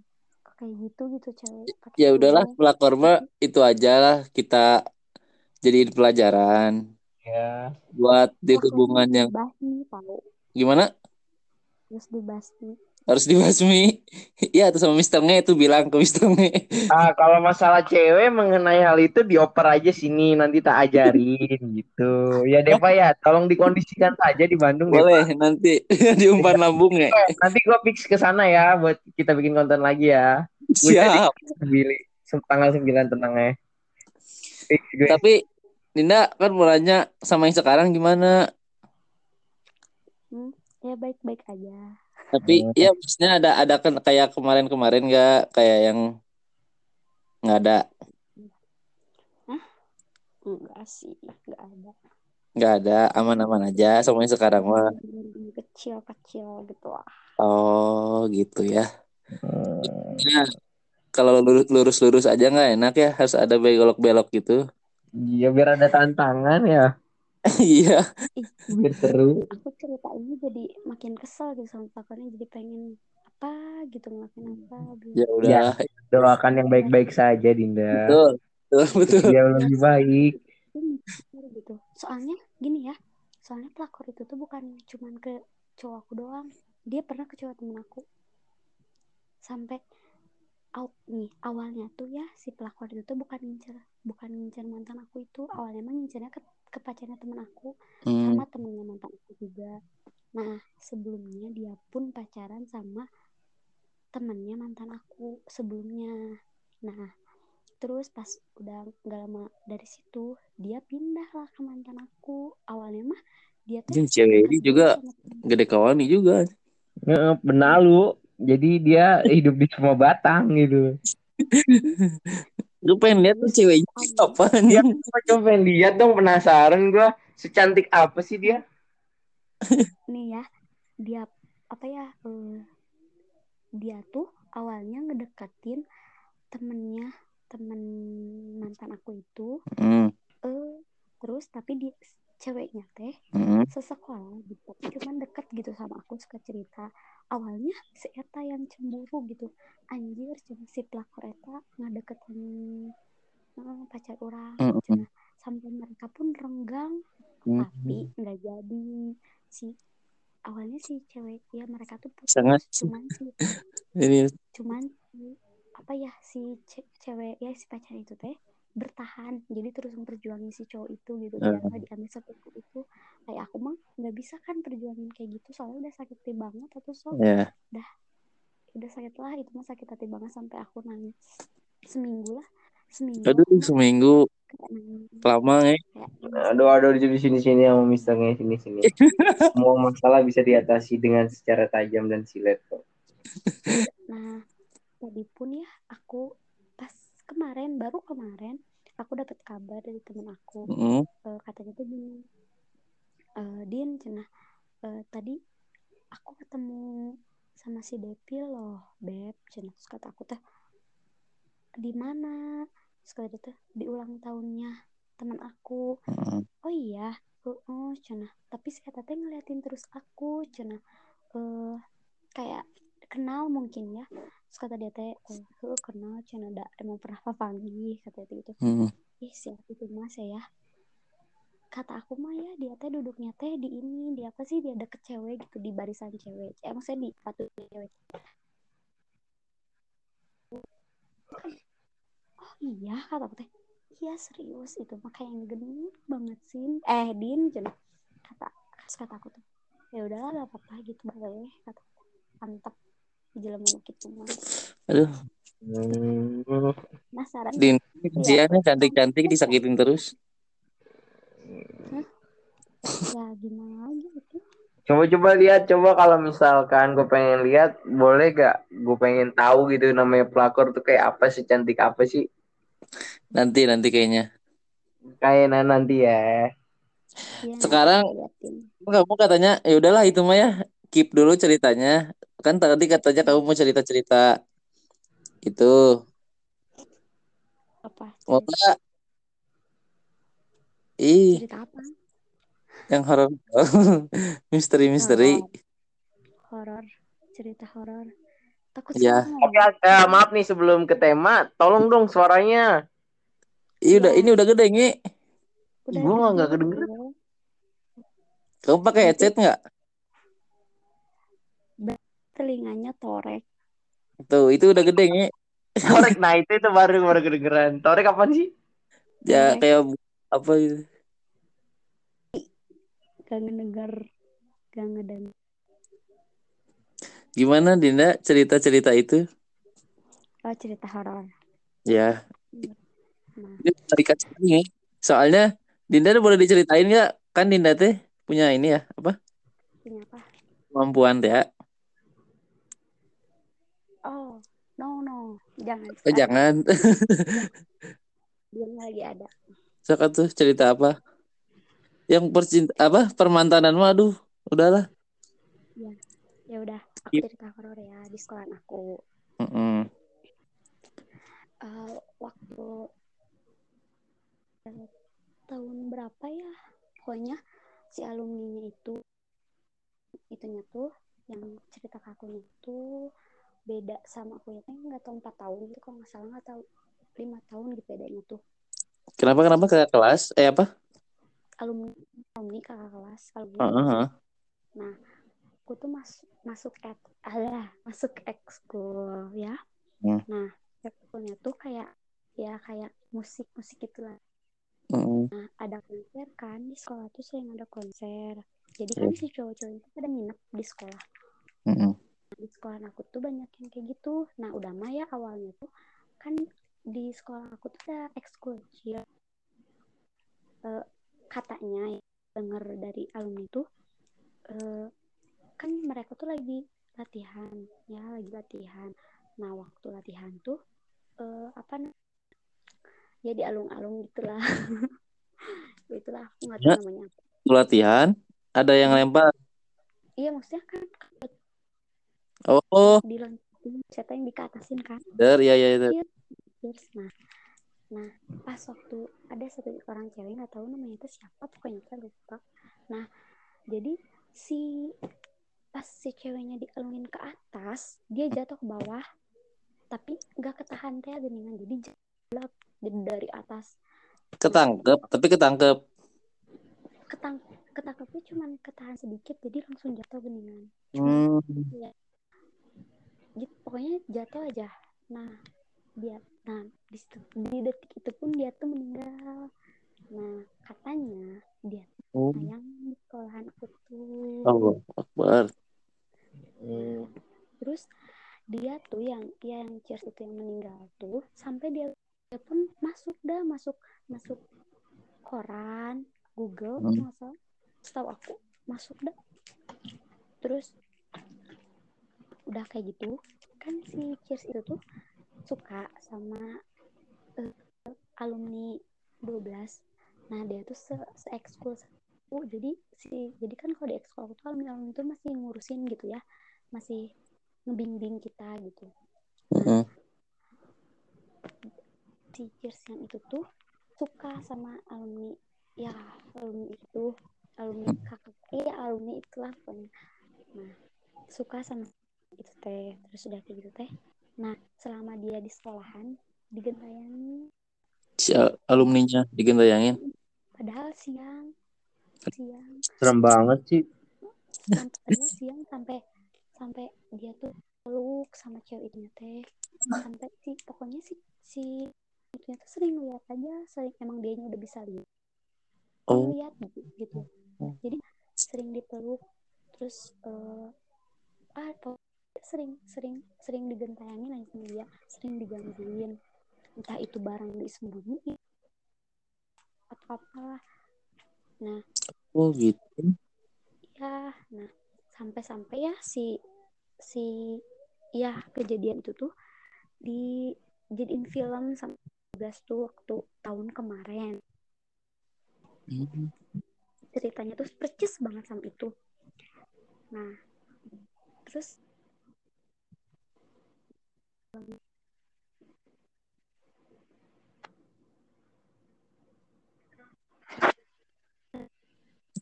kayak gitu gitu cewek. Pakai Ya udahlah kerudung pelakor mah itu aja lah kita jadiin pelajaran. Ya. buat di pelakornya hubungan yang gimana? Terus dibasmi harus dibasmi. Iya tuh sama Mister Nge itu bilang ke Mister Nge. Ah, kalau masalah cewek mengenai hal itu dioper aja sini nanti tak ajarin gitu. Ya Deva ya, tolong dikondisikan saja di Bandung Deva. Boleh nanti diumpan lambung ya. Nanti gua fix ke sana ya buat kita bikin konten lagi ya. Gue Siap. pilih tanggal 9 tenangnya. Fix gue. Tapi Dinda kan mau nanya sama yang sekarang gimana? hmm, ya baik baik aja Tapi Hmm. ya maksudnya ada ada kan kayak kemarin-kemarin nggak kayak yang nggak ada enggak sih enggak ada nggak ada aman-aman aja yang sekarang mah. kecil kecil gitu lah Oh gitu ya. Hmm. Nah, kalau lurus- lurus-lurus aja nggak enak ya harus ada belok-belok gitu. Iya biar ada tantangan ya. Iya. Biar seru. aku cerita ini jadi makin kesel gitu sama pelakornya jadi pengen apa gitu ngelakuin apa biar Ya udah. Doakan yang baik-baik saja Dinda. Betul. Betul. Betul. Dia lebih baik. gitu soalnya gini ya soalnya pelakor itu tuh bukan cuman ke cowok aku doang dia pernah ke cowok temen aku sampai aw, nih awalnya tuh ya si pelakor itu tuh bukan ngincer bukan ngincer mantan aku itu awalnya emang ngincernya ke, ke pacarnya temen aku Hmm. sama temennya mantan aku juga nah sebelumnya dia pun pacaran sama temennya mantan aku sebelumnya nah terus pas udah nggak lama dari situ dia pindah lah ke mantan aku awalnya mah dia tuh Anjing, cewek ini juga gede kawani juga. Heeh, benalu. Jadi dia hidup di semua batang gitu. Gue pengen lihat tuh ceweknya awalnya apa Ya, anjing. gua coba lihat dong penasaran gua. Secantik apa sih dia? nih ya dia apa ya eh, dia tuh awalnya ngedeketin temennya temen mantan aku itu Hmm. eh terus tapi dia ceweknya teh Hmm. sesekolah gitu cuman deket gitu sama aku suka cerita awalnya si Eta yang cemburu gitu anjir cuma si pelakor Eta ngadeketin eh, pacar orang Hmm. cina sampai mereka pun renggang Hmm. tapi nggak jadi si awalnya si cewek ya mereka tuh putus Sangat cuman si cuman si apa ya si ce- cewek ya si pacar itu teh bertahan jadi terus memperjuangin si cowok itu gitu biar nggak diambil seperti itu kayak aku mah nggak bisa kan perjuangin kayak gitu soalnya udah sakit hati banget atau so ya. udah sakit lah itu mah sakit hati banget sampai aku nangis seminggu lah seminggu Aduh, seminggu lama ya. kayak Aduh, aduh di sini sini sama misternya sini sini. Semua masalah bisa diatasi dengan secara tajam dan silet kok. Nah, tadi pun ya aku pas kemarin baru kemarin kabar dari temen aku. Hmm. Eh, katanya tuh gini eh Din cenah eh, tadi aku ketemu sama si Depi loh beb cina. Terus kata aku teh di mana? Terus kata teh di ulang tahunnya teman aku. Mm. oh iya oh cina. Tapi si Eta teh ngeliatin terus aku cina. Eh kayak kenal mungkin ya. Terus kata dia teh eh heuh, kenal cina. Da emang pernah papanggih kata dia gitu. Mm. Ih siapa itu mas ya. Kata aku mah ya dia teh duduknya teh di ini di apa sih dia deket cewek gitu di barisan cewek. Eh maksudnya di patut cewek. Oh iya kata aku teh. Iya serius itu mah kayak yang genit banget sih. Eh din cina kata kata aku tuh. Ya udahlah gak apa-apa gitu boleh kata mantap jelema nu kitu mah Aduh. Penasaran Din, ujiannya cantik-cantik disakitin terus. ya gimana lagi gitu Coba-coba lihat, coba kalau misalkan gue pengen lihat, boleh gak? Gue pengen tahu gitu namanya pelakor tuh kayak apa sih, cantik apa sih? Nanti nanti kayaknya. Kayaknya nanti ya. ya Sekarang liatin kamu katanya ya udahlah itu mah ya keep dulu ceritanya. Kan tadi katanya kamu mau cerita-cerita itu. apa Mau cerita, nggak? Ih, cerita apa yang horor. Misteri-misteri. horor cerita horor takut Iya. salah Oke, eh, maaf nih sebelum ke tema, tolong dong suaranya. Ih, udah Iya. ini udah gede ngi. udah Gua nggak- kedengeran. Kamu pakai headset nggak? telinganya torek Tuh, itu udah gede ngi. Torek, nah itu itu baru baru kedengeran. Torek kapan sih? Ya Torek. kayak apa gitu. gak ngedenger gak ngedenger Gimana Dinda cerita-cerita itu? oh cerita horor Ya, nah ini nih. Soalnya Dinda boleh diceritain nggak? Kan Dinda teh punya ini ya, apa? punya apa Kemampuan teh ya. oh no no jangan Oh, jangan. dia lagi ada Sok tuh cerita apa? Yang percinta apa? Permantanan mah aduh, udahlah. ya udah aku Iya. cerita horor ya di sekolah aku Mm-mm. Eh, waktu eh, tahun berapa ya pokoknya si alumni itu itunya tuh yang cerita ke akunya itu beda sama aku ya nggak tahu empat tahun gitu kalau nggak salah nggak tahu lima tahun gitu bedanya tuh Kenapa kenapa ke kelas? Eh apa? alumni alumni kakak kelas alumni Heeh. nah aku tuh masuk masuk ek alah masuk ekskul ya Hmm. nah ekskulnya tuh kayak ya kayak musik musik gitulah Mm-mm. Nah, ada konser kan di sekolah tuh sering ada konser. Jadi kan si cowok-cowok itu pada nginep di sekolah. Mm-mm. Di sekolah aku tuh banyak yang kayak gitu. Nah, udah mah ya awalnya tuh kan di sekolah aku tuh ada ekskul cheer. Eh, katanya ya, denger dari alumni tuh eh, kan mereka tuh lagi latihan ya lagi latihan. Nah, waktu latihan tuh eh, apa namanya? ya di alung-alung gitulah. itulah aku nggak tahu Ya. namanya. Latihan, ada yang lempar. Iya maksudnya kan Oh, diloncengin siapa yang dikatasin kan der, ya ya ya. terus nah nah pas waktu ada satu orang cewek nggak tahu namanya itu siapa pokoknya saya lupa. Nah jadi si pas si ceweknya dialungin ke atas dia jatuh ke bawah tapi nggak ketahan teh geningan jadi jatuh dari atas. Ketangkep, tapi ketangkep. ketang ketangkepnya cuman ketahan sedikit jadi langsung jatuh geningan Hmm. Gitu pokoknya jatuh aja nah dia nah di situ di detik itu pun dia tuh meninggal nah katanya dia Oh, sayang di sekolahan tuh Allah Akbar. Hmm. terus dia tuh yang yang cheers itu yang meninggal tuh sampai dia, dia pun masuk dah masuk masuk koran Google Hmm. nggak salah setahu aku masuk dah terus udah kayak gitu kan si cheers itu tuh suka sama eh, alumni 12 nah dia tuh se, se ekskul satu. Jadi si jadi kan kalau di ekskul aku tuh alumni alumni tuh masih ngurusin gitu ya. Masih ngebimbing kita gitu. Heeh. si Kirsian itu tuh suka sama alumni ya alumni itu alumni kakak iya alumni itulah pokoknya. Nah suka sama itu teh. Terus udah kayak gitu teh. Nah selama dia di sekolahan digentayangi Si al- alumninya digentayangin. padahal siang. Siang. Serem banget sih. sampai siang sampai sampai dia tuh peluk sama cewek itu teh. Sampai si pokoknya si si itu tuh sering lihat aja sering emang dia udah bisa lihat. Oh. lihat gitu, gitu jadi sering dipeluk terus eh ah sering sering sering digentayangin aja sama dia sering digangguin. Entah itu barang disembunyiin atau apalah. Nah. Oh gitu. ya nah sampai-sampai ya si si ya kejadian itu tuh dijadiin film sama 12 tuh waktu tahun kemarin. Hmm. ceritanya tuh percis banget sama itu. Nah terus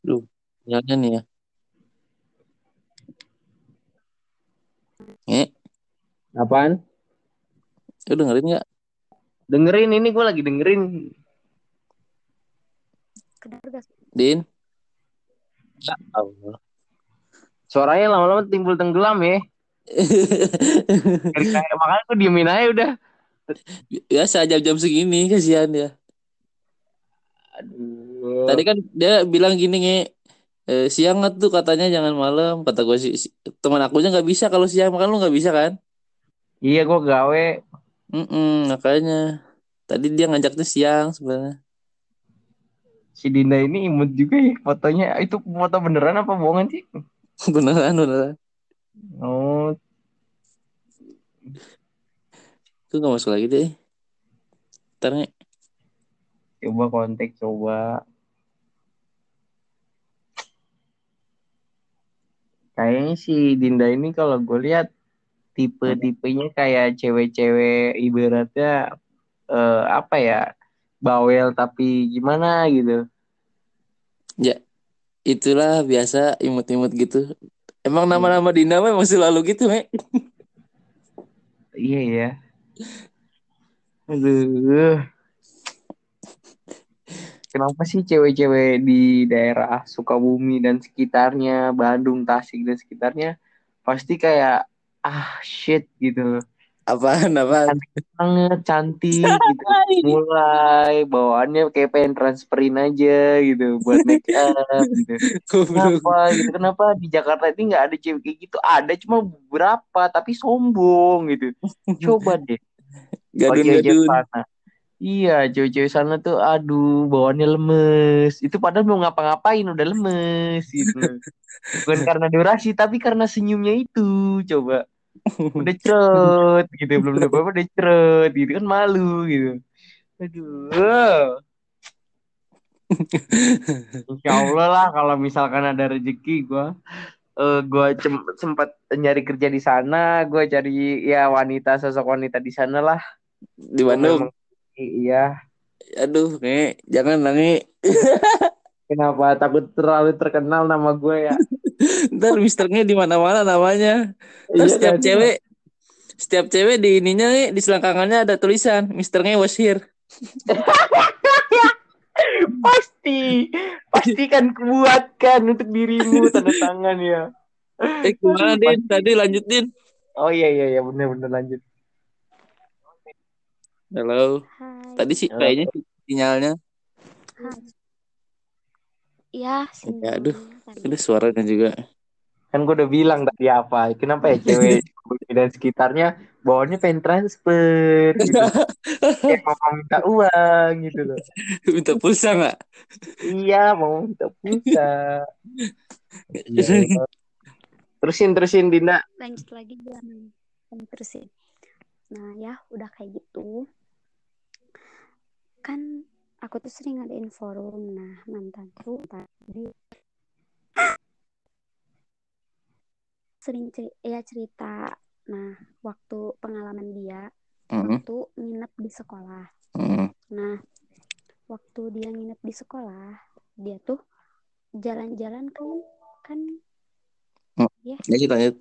Duh, jalannya nih ya. Eh, Apaan? lu dengerin nggak? Dengerin ini gue lagi dengerin. Din? Allah. Suaranya lama-lama timbul tenggelam ya. Makanya gue diemin aja udah. Biasa jam-jam segini kasihan ya. Aduh. Tadi kan dia bilang gini nge, eh, siang tuh katanya jangan malam. Kata gue si- teman aku aja nggak bisa kalau siang makan lu nggak bisa kan? Iya gue gawe. Mm makanya tadi dia ngajaknya siang sebenarnya. Si Dinda ini imut juga ya fotonya. Itu foto beneran apa bohongan sih? beneran beneran. Oh, Itu nggak masuk lagi deh. Ntar Nge. coba kontak coba. Kayaknya si Dinda ini kalau gue lihat tipe-tipenya kayak cewek-cewek ibaratnya eh, apa ya bawel tapi gimana gitu. Ya itulah biasa imut-imut gitu. Emang nama-nama Dina mah emang selalu gitu, Mek. Iya ya. Aduh. Kenapa sih cewek-cewek di daerah Sukabumi dan sekitarnya, Bandung, Tasik dan sekitarnya pasti kayak ah shit gitu. Apaan, apaan? Banget cantik gitu. Mulai bawaannya kayak pengen transferin aja gitu buat make up gitu. Kenapa gitu? Kenapa di Jakarta ini nggak ada cewek kayak gitu? Ada cuma beberapa tapi sombong gitu. Coba deh. Gadun-gadun. sana. Iya, cewek-cewek sana tuh aduh bawaannya lemes. Itu padahal mau ngapa-ngapain udah lemes gitu. Bukan karena durasi tapi karena senyumnya itu. Coba. Udah cerut gitu, belum ada apa-apa udah cerut gitu kan malu gitu. Aduh. Insya Allah lah kalau misalkan ada rezeki gue eh gue sempat nyari kerja di sana, gue cari ya wanita sosok wanita di sana lah. Di Bandung. Iya. Aduh, Nge. Jangan Nge. Kenapa takut terlalu terkenal nama gue ya? Ntar Mister Nge di mana-mana namanya. Ntar Iya, setiap nanti- cewek setiap cewek di ininya Nge, di selangkangannya ada tulisan Mister Nge was here. pasti pasti kan kubuatkan untuk dirimu tanda tangan ya. Eh, gimana, Din? Tadi lanjutin. Oh iya iya iya bener bener lanjut. Halo. hai Tadi sih kayaknya sinyalnya. hai ya Ya, aduh. Ada suaranya juga. Kan gue udah bilang tadi apa? Kenapa ya cewek dan sekitarnya bawaannya pengen transfer gitu. Kayak mau minta uang gitu loh. Minta pulsa nggak? Iya mau minta pulsa. Iya. Terusin terusin Dinda. lanjut lagi jangan terusin nah ya udah kayak gitu kan aku tuh sering ngadain forum nah mantan tuh tadi sering cer- ya cerita. Nah waktu pengalaman dia Mm, waktu nginep di sekolah. Mm. nah waktu dia nginep di sekolah dia tuh jalan-jalan kan kan Lanjut lanjut.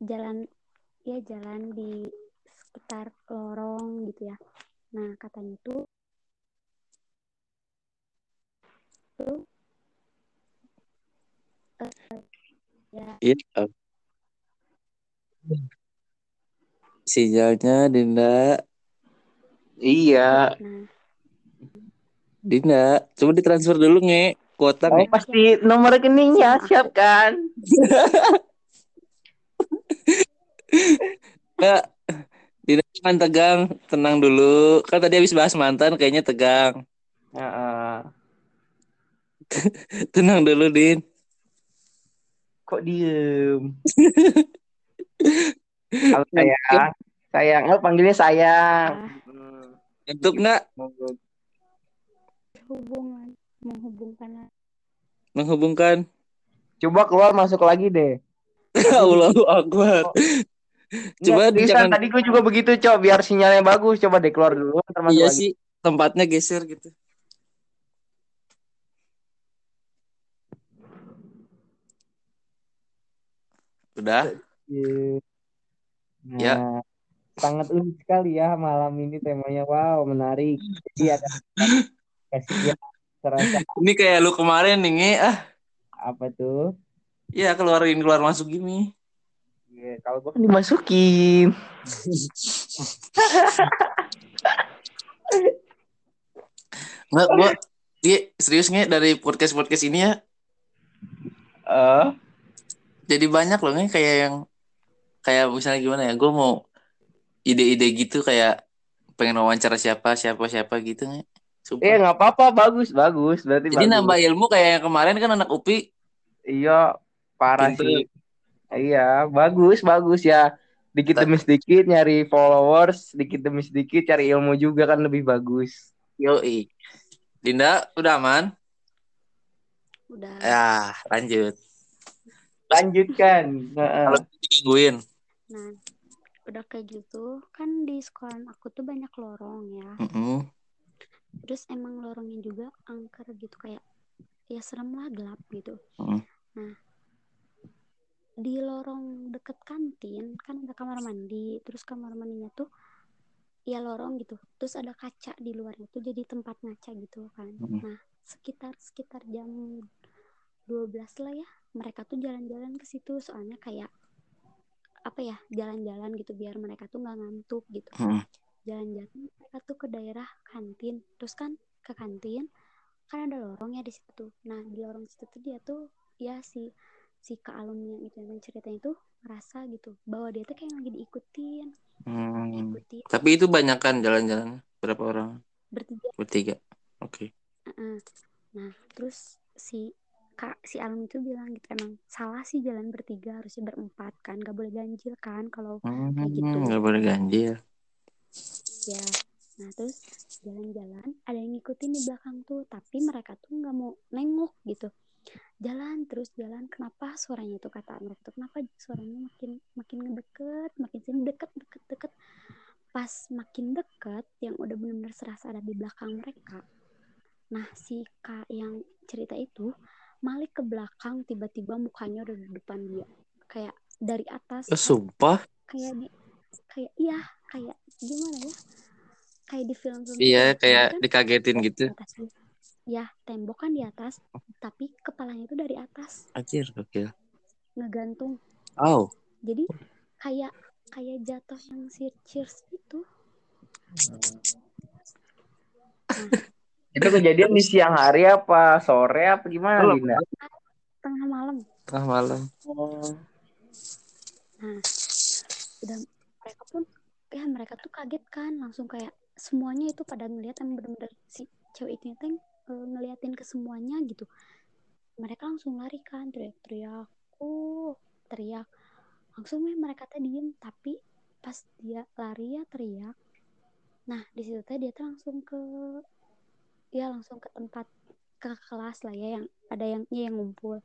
jalan ya jalan di sekitar lorong gitu ya. Nah katanya tuh tuh eh, ya Iya. Sinyalnya Dinda. Iya. Dinda, coba ditransfer dulu nge kuota Kamu nge. pasti nomor rekeningnya Sama aku. siap kan? Nggak, Dinda jangan tegang, tenang dulu. Kan tadi habis bahas mantan, kayaknya tegang. Heeh. Tenang dulu, Din. Kok diem? Halo sayang. Sayang, oh panggilnya sayang. ah, Hmm. Ngantuk nggak? hubungan menghubungkan Menghubungkan. Coba keluar masuk lagi deh. Allahu Akbar. Coba Coba bisa jangan- tadi gue juga begitu, Cok, biar sinyalnya bagus. Coba deh keluar dulu, Iya lagi. sih, tempatnya geser gitu. Udah? Iya. Nah, Ya. sangat unik sekali ya malam ini temanya. Wow, menarik. Jadi ada kasih ya terasa Ini kayak lu kemarin nih, Nge. ah. apa tuh? Ya keluarin keluar masuk gini. Ya, kalau gue kan dimasukin. Nggak, gua dia serius nge dari podcast podcast ini ya. Eh, Jadi banyak loh nge kayak yang kayak misalnya gimana ya? Gue mau ide-ide gitu kayak pengen wawancara siapa siapa siapa gitu. Sumpah. eh nggak apa-apa, bagus, bagus. Berarti Jadi bagus. nambah ilmu kayak yang kemarin kan anak UPI Iya, parah Pinter. sih. Iya, bagus, bagus ya. Dikit demi sedikit nyari followers, dikit demi sedikit cari ilmu juga kan lebih bagus. Yoi. Dinda udah aman? udah Ya, lanjut. Lanjutkan. Heeh. Kalau digangguin. nah udah kayak gitu kan di sekolah aku tuh banyak lorong ya Mm-mm. terus emang lorongnya juga angker gitu kayak ya serem lah gelap gitu Mm. nah di lorong deket kantin kan ada kamar mandi terus kamar mandinya tuh ya lorong gitu terus ada kaca di luarnya tuh jadi tempat ngaca gitu kan Mm. nah sekitar sekitar jam 12 lah ya mereka tuh jalan-jalan ke situ soalnya kayak apa ya jalan-jalan gitu biar mereka tuh nggak ngantuk gitu Mm. jalan-jalan mereka tuh ke daerah kantin terus kan ke kantin kan ada lorong ya di situ nah di lorong situ tuh dia tuh ya si si kak alumni yang itu yang ceritanya tuh ngerasa gitu bahwa dia tuh kayak lagi diikutin Hmm. diikutin Tapi itu banyak kan jalan-jalan berapa orang? bertiga Bertiga. Oke. Heeh. nah terus si kak si alumni itu bilang gitu emang salah sih jalan bertiga harusnya berempat kan gak boleh ganjil kan kalau Hmm, Kayak gitu. nggak boleh ganjil. ya nah terus jalan-jalan ada yang ngikutin di belakang tuh tapi mereka tuh nggak mau nengok gitu jalan terus jalan kenapa suaranya tuh kata mereka tuh kenapa suaranya makin makin ngedeket makin sini deket deket deket pas makin deket yang udah benar-benar serasa ada di belakang mereka nah si kak yang cerita itu malik ke belakang tiba-tiba mukanya udah di depan dia kayak dari atas Oh, sumpah. kayak di kayak iya kayak gimana ya kayak di film-film Iya, Hollywood kayak kan dikagetin gitu. di atas dia. ya tembok kan di atas tapi kepalanya itu dari atas Anjir, oke. ngegantung Oh, jadi kayak kayak jatuh yang cheers itu Itu kejadian di siang hari apa sore apa gimana, Linda? tengah malam. Tengah malam. Oh, udah mereka pun ya mereka tuh kaget kan langsung kayak semuanya itu pada ngeliat yang bener-bener si cewek itu teh eh, ngeliatin ke semuanya gitu. Mereka langsung lari kan teriak-teriak uh teriak. Langsung ya mereka teh diem tapi pas dia lari ya teriak. Nah di situ teh dia tuh langsung ke ya langsung ke tempat ke kelas lah ya yang ada yang ya, yang ngumpul.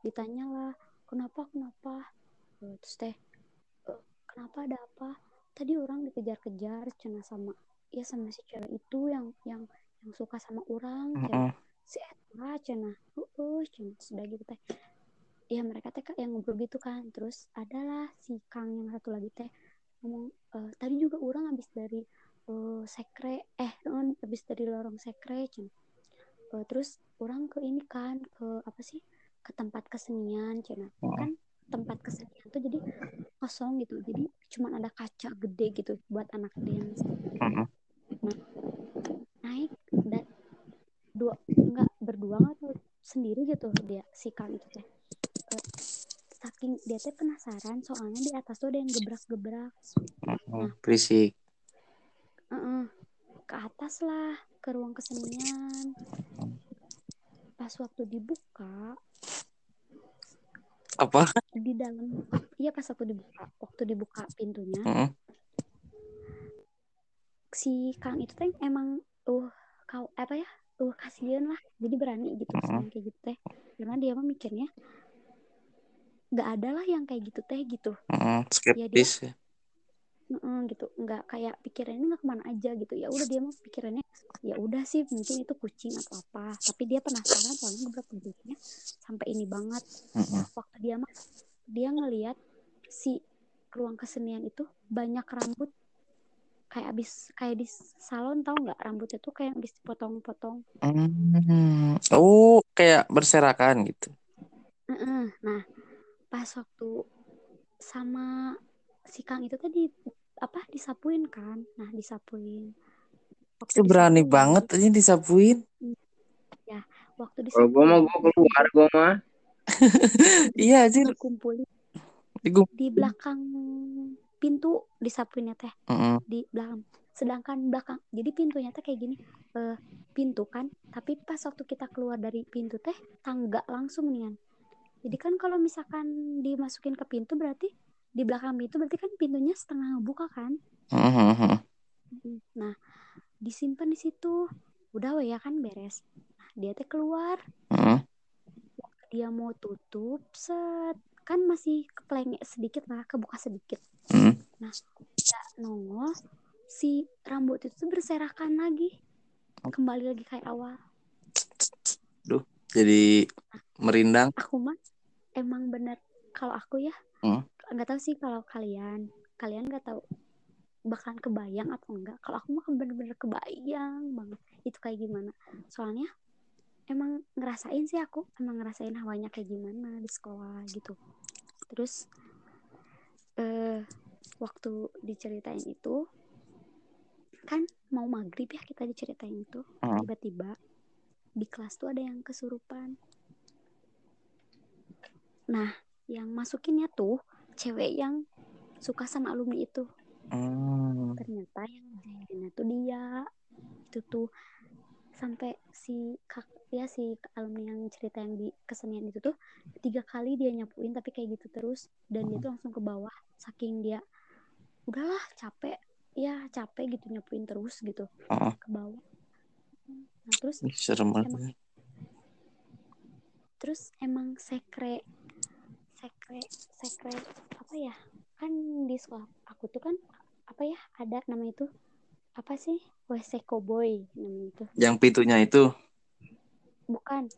Ditanya lah kenapa kenapa? Eh, terus teh kenapa ada apa? Tadi orang dikejar-kejar cina sama ya sama si cewek itu yang yang yang suka sama orang cina Heeh. si Eta cina uh cina sudah gitu teh. Ya mereka teh yang ngobrol gitu kan. Terus adalah si Kang yang satu lagi teh ngomong "Eh, tadi juga orang habis dari eh, sekre eh non, habis dari lorong sekre cina Eh, terus orang ke ini kan ke apa sih ke tempat kesenian cina Heeh. kan tempat kesenian tuh jadi kosong gitu jadi cuma ada kaca gede gitu buat anak dance Heeh. naik dan dua enggak berdua tuh sendiri gitu dia si Kang itu teh Eh, saking dia teh penasaran soalnya di atas tuh ada yang gebrak-gebrak Heeh. Berisik. Heeh. ke atas lah ke ruang kesenian pas waktu dibuka Apa? di dalam iya pas waktu dibuka waktu dibuka pintunya Heeh. si Kang itu teh emang uh kau apa ya uh kasihan lah jadi berani gitu Heeh. sama kayak gitu teh karena dia mah mikirnya nggak ada lah yang kayak gitu teh gitu Heeh. Skeptis ya. Heeh, gitu. Nggak kayak pikirannya nggak ke mana aja gitu. Ya udah dia mah pikirannya ya udah sih mungkin itu kucing atau apa. Tapi dia penasaran soalnya gebrak gebraknya sampai ini banget. Waktu dia mah dia ngelihat si ruang kesenian itu banyak rambut. Kayak abis kayak di salon tau nggak? Rambutnya tuh kayak abis dipotong-potong. Hmm. Oh, kayak berserakan gitu. Nah pas waktu sama si Kang itu tadi apa disapuin kan nah disapuin waktu Itu berani disapuin banget aja disapuin. waktu Kalau gue mah disapuin gue keluar gue mah. Iya aja. dikumpulin Digu- di belakang pintu disapuinnya teh Heeh. di belakang sedangkan belakang jadi pintunya teh kayak gini eh pintu kan tapi pas waktu kita keluar dari pintu teh tangga langsung nih jadi kan kalau misalkan dimasukin ke pintu berarti di belakang pintu berarti kan pintunya setengah buka kan? Heeh, heeh. nah disimpan di situ. Udah ya kan? Beres. Nah dia teh keluar. Heeh. dia mau tutup set. Kan masih keplengek sedikit lah kebuka sedikit. Heeh. nah dia nongol. Si rambut itu berserakan lagi. Kembali lagi kayak awal. Duh, jadi merindang. aku mah emang bener. Kalau aku ya Hmm. Nggak tahu sih kalau kalian kalian nggak tahu bahkan kebayang atau enggak. Kalau aku mah bener-bener kebayang banget itu kayak gimana. Soalnya emang ngerasain sih aku emang ngerasain hawanya kayak gimana di sekolah gitu. Terus eh waktu diceritain itu kan mau maghrib ya kita diceritain itu Hmm. tiba-tiba di kelas tuh ada yang kesurupan. Nah yang masukinnya tuh cewek yang suka sama alumni itu. Hmm. ternyata yang jahilnya tuh dia. Itu tuh sampai si kak ya si alumni yang cerita yang di kesenian itu tuh tiga kali dia nyapuin tapi kayak gitu terus. Dan dia tuh langsung ke bawah saking dia udahlah capek. Ya capek gitu nyapuin terus gitu. Heeh. ke bawah. Nah terus Serem emang banget. terus emang sekre sekre sekre apa ya? Kan di sekolah aku tuh kan apa ya ada namanya itu apa sih? WC Cowboy namanya itu. Yang pintunya itu. bukan.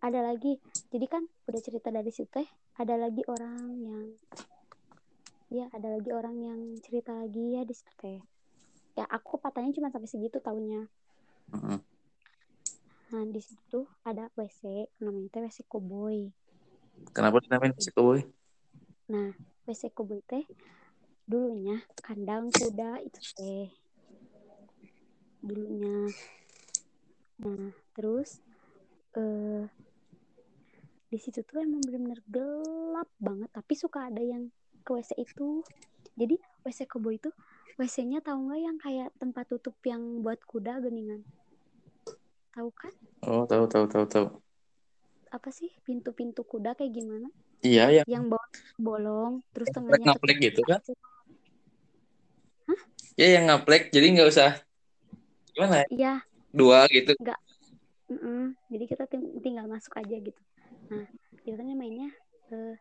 Ada lagi. Jadi kan udah cerita dari situ teh ada lagi orang yang ya ada lagi orang yang cerita lagi ya di situ teh. Ya aku patahnya cuma sampai segitu taunya Heeh. nah di situ ada WC namanya teh WC Cowboy Kenapa dinamain si Cowboy? Nah, WC Cowboy teh dulunya kandang kuda itu teh. Dulunya. Nah, terus eh di situ tuh emang bener-bener gelap banget, tapi suka ada yang ke WC itu. Jadi WC Cowboy itu WC-nya tahu nggak yang kayak tempat tutup yang buat kuda geningan? Tahu kan? Oh, tahu tahu tahu tahu. Apa sih pintu-pintu kuda kayak gimana? Iya, yang Yang bolong, terus tengahnya ngaplek gitu kan? Hah? Ya yang ngaplek, jadi nggak usah gimana ya? Iya, Dua gitu. enggak Mm-mm. Jadi kita ting- tinggal masuk aja gitu. Nah, kita mainnya eh,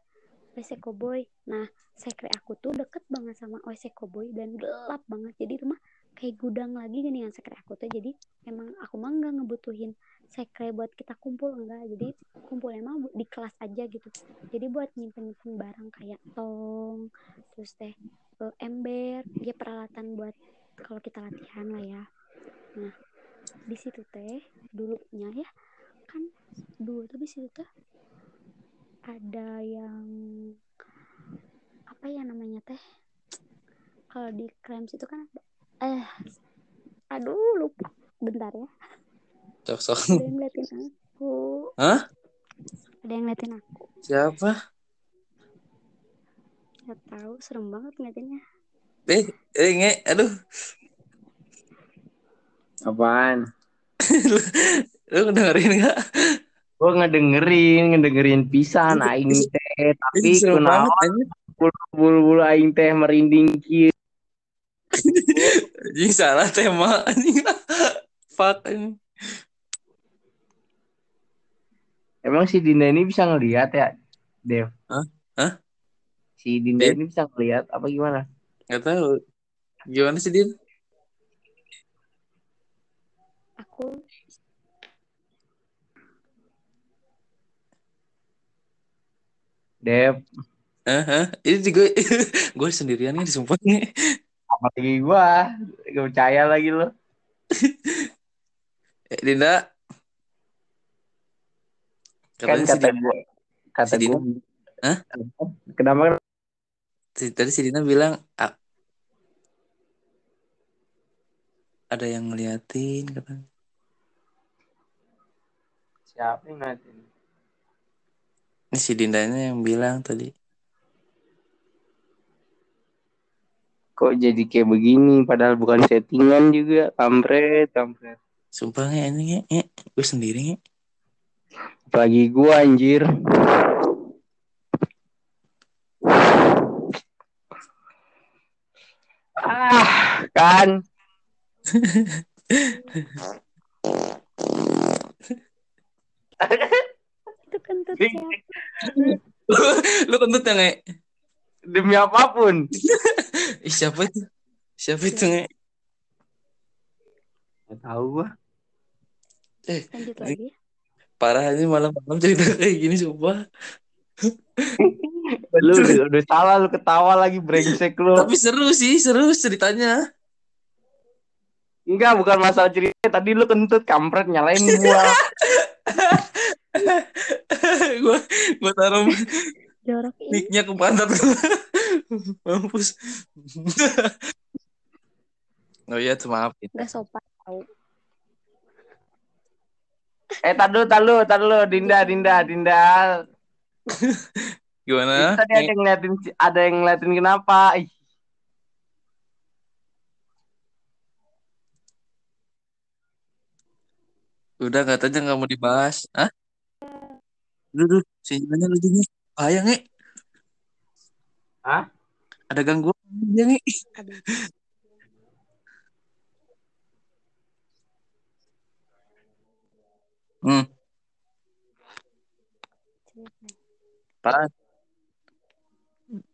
WC Koboy nah sekre aku tuh deket banget sama WC Koboy dan gelap banget jadi rumah kayak gudang lagi gini yang sekre aku tuh jadi emang aku mah nggak ngebutuhin sekre buat kita kumpul enggak. Jadi kumpulnya mah bu- di kelas aja gitu. Jadi buat nyimpen nyimpen barang kayak tong terus teh eh, ember ya peralatan buat kalau kita latihan lah ya. Nah di situ teh dulunya ya kan dulu tuh di situ tuh ada yang apa ya namanya teh? Kalau di Krems itu kan eh aduh lupa. Bentar ya sok sok ada yang ngeliatin aku Hah? ada yang ngeliatin aku siapa nggak tahu serem banget ngeliatinnya eh eh nge aduh Apaan? lu dengerin nggak Gue ngedengerin, ngedengerin pisan aing teh, tapi kunaon bulu-bulu aing teh merinding kieu. Anjing salah tema anjing. Fuck anjing. Emang si Dinda ini bisa ngelihat ya, Dev? Hah? Hah? Si Dinda Dev? ini bisa ngelihat apa gimana? Gak tahu. Gimana sih Din? aku Dev? Ini juga gue sendirian nih disumpah nih. apalagi gua, gak percaya lagi lo. Eh, Dinda. Kan Katanya si kata Dinda, gua, kata si gua. Hah? Kenapa? si- tadi si Dina bilang "A- ada yang ngeliatin katanya. Siapa yang ngeliatin? Ini si Dindanya yang bilang tadi. Kok jadi kayak begini? Padahal bukan settingan juga. Kampret, kampret. Sumpah nge, ini nge, nge. gue sendiri nge. Apalagi gua anjir. Ah, kan. itu Lu kentut ya nge? Demi apa pun. Siapa itu? Siapa itu nge? Gak tahu gua. Eh, lanjut lagi parah ini malam-malam cerita kayak gini sumpah. Lu udah, udah salah lu ketawa lagi brengsek lu. Tapi seru sih, seru ceritanya. Enggak, bukan masalah cerita. Tadi lu kentut kampret nyalain gua. gue gue taruh jorok ini mic-nya ke pantat. Mampus. oh iya, tuh maaf. nggak sopan tau eh, tadu, tadu, tadu, Dinda, Dinda, Dinda. Gimana? Tadi ada yang ngeliatin, ada yang ngeliatin kenapa? Ih, Udah katanya nggak mau dibahas. Hah? Duh, duh, sinyalnya lagi nih. Bahaya nge. Hah? Ada gangguan dia aduh Hmm.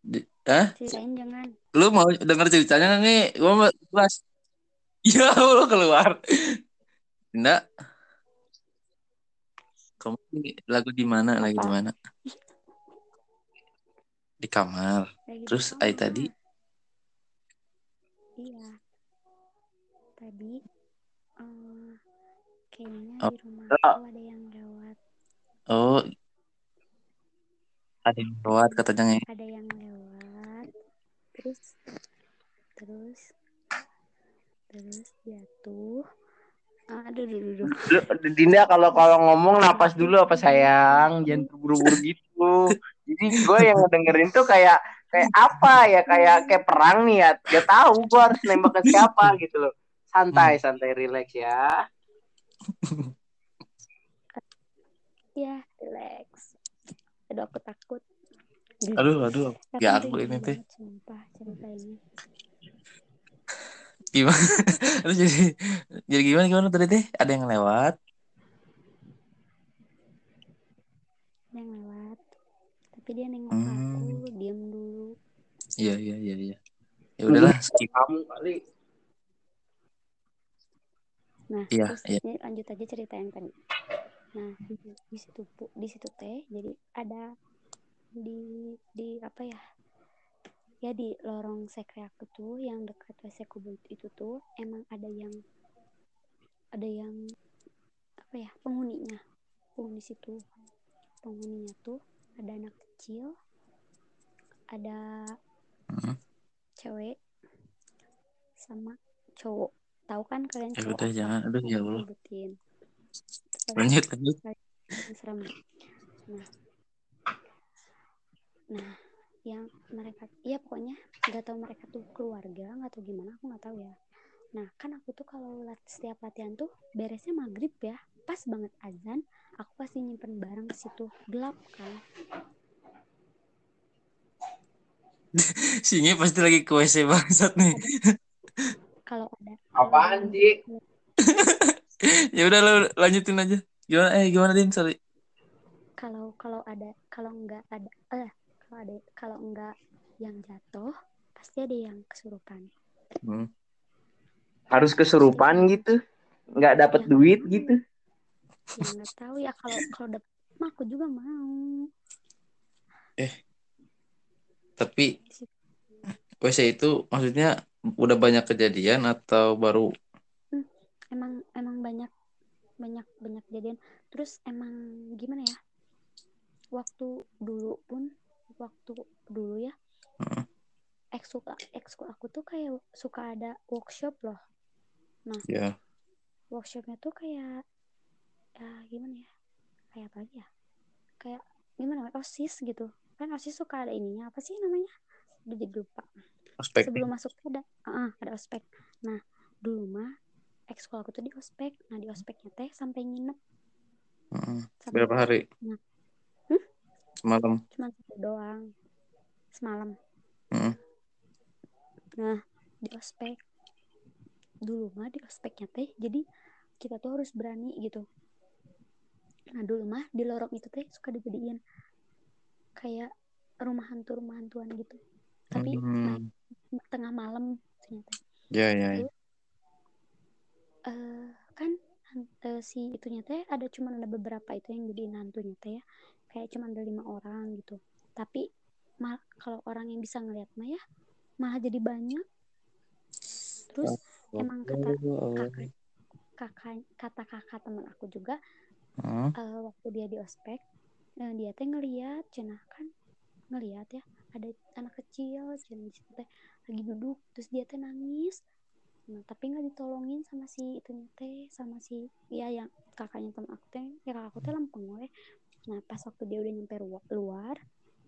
Di- Hah? ceritain jangan Lu mau denger ceritanya nggak nge? Gue mau bahas. Ya Allah keluar. Enggak. Kamu lagu di mana? Lagi di mana? Di kamar. lagi Terus Ai tadi, iya tadi eh, kayaknya oh, di rumahku ada yang lewat. Oh. Ada yang lewat katanya. Ada yang lewat. Terus terus terus jatuh. Ah, aduh aduh aduh, Dinda kalau kalau ngomong napas dulu apa sayang, jangan terburu-buru gitu. Jadi gue yang ngedengerin tuh kayak kayak apa ya? Kayak kayak perang nih ya. Gak tahu gue harus nembak ke siapa gitu loh. Santai, santai, relax ya. ya relax aduh aku takut Aduh, aduh, Tapi ganggu merinding ini teh. banget, sumpah cerita ini Gimana? Aduh jadi jadi gimana gimana tadi teh? Ada yang lewat? yang lewat tapi dia nengok Hmm. aku diem dulu Iya iya iya iya. Ya udahlah. skip. kamu kali nah Iya, terus ini lanjut aja cerita yang tadi. Nah di, di situ di situ teh jadi ada di di apa ya ya di lorong sekre aku tuh yang dekat WC Kubut itu tuh emang ada yang ada yang apa ya penghuninya. Penghuni situ penghuninya tuh ada anak kecil ada Hmm. cewek sama cowok tahu kan kalian Ya cowok udah jangan. Aduh ya Allah. Lanjut lanjut. serem nah nah yang mereka iya pokoknya nggak tahu mereka tuh keluarga nggak tahu gimana aku nggak tahu ya nah kan aku tuh kalau setiap latihan tuh beresnya maghrib ya pas banget azan aku pasti nyimpen barang ke situ gelap kan Singi pasti lagi ke WC bangsat nih. kalau ada apaan sih ya udah lo lanjutin aja. Gimana eh gimana Din? Sorry. kalau kalau ada kalau nggak ada eh kalau ada kalau nggak yang jatuh pasti ada yang kesurupan Hmm. harus kesurupan gitu nggak dapat Ya, duit gitu ya nggak tahu ya kalau kalau dapet mah aku juga mau Tapi Di situ. WC itu maksudnya udah banyak kejadian atau baru? emang emang banyak banyak banyak kejadian. Terus emang gimana ya? Waktu dulu pun waktu dulu ya Heeh. ekskul ekskul aku tuh kayak suka ada workshop loh. Ya. workshopnya tuh kayak ya gimana ya? Kayak apa ya? Kayak gimana? Osis gitu. Kan osis suka ada ininya. Apa sih namanya? Udah jadi lupa Aspek. sebelum masuk tuh ada ah, ada ospek nah dulu mah ekskul aku tuh di ospek nah di ospeknya teh sampai nginep sampai Berapa hari? Nah. Hmm? Semalam. cuma satu doang semalam Heeh. nah di ospek dulu mah di ospeknya teh jadi kita tuh harus berani gitu nah dulu mah di lorong itu teh suka dijadiin kayak rumah hantu rumah hantuan gitu tapi Hmm. Tengah malam ternyata Ya ya. ya. eh kan eh, si itunya teh ada cuma ada beberapa itu yang jadi hantunya teh ya kayak cuma ada lima orang gitu tapi mal kalau orang yang bisa ngeliat mah ya malah jadi banyak terus emang kata kakak kakak kata kakak teman aku juga Heeh. eh, waktu dia di ospek eh, dia teh ngeliat cenah kan ngeliat ya ada anak kecil cenah di situ teh lagi duduk terus dia teh nangis. Nah tapi nggak ditolongin sama si itu teh sama si ya yang kakaknya teman aku teh. Ya kakak aku teh lempeng we nah pas waktu dia udah nyampe luar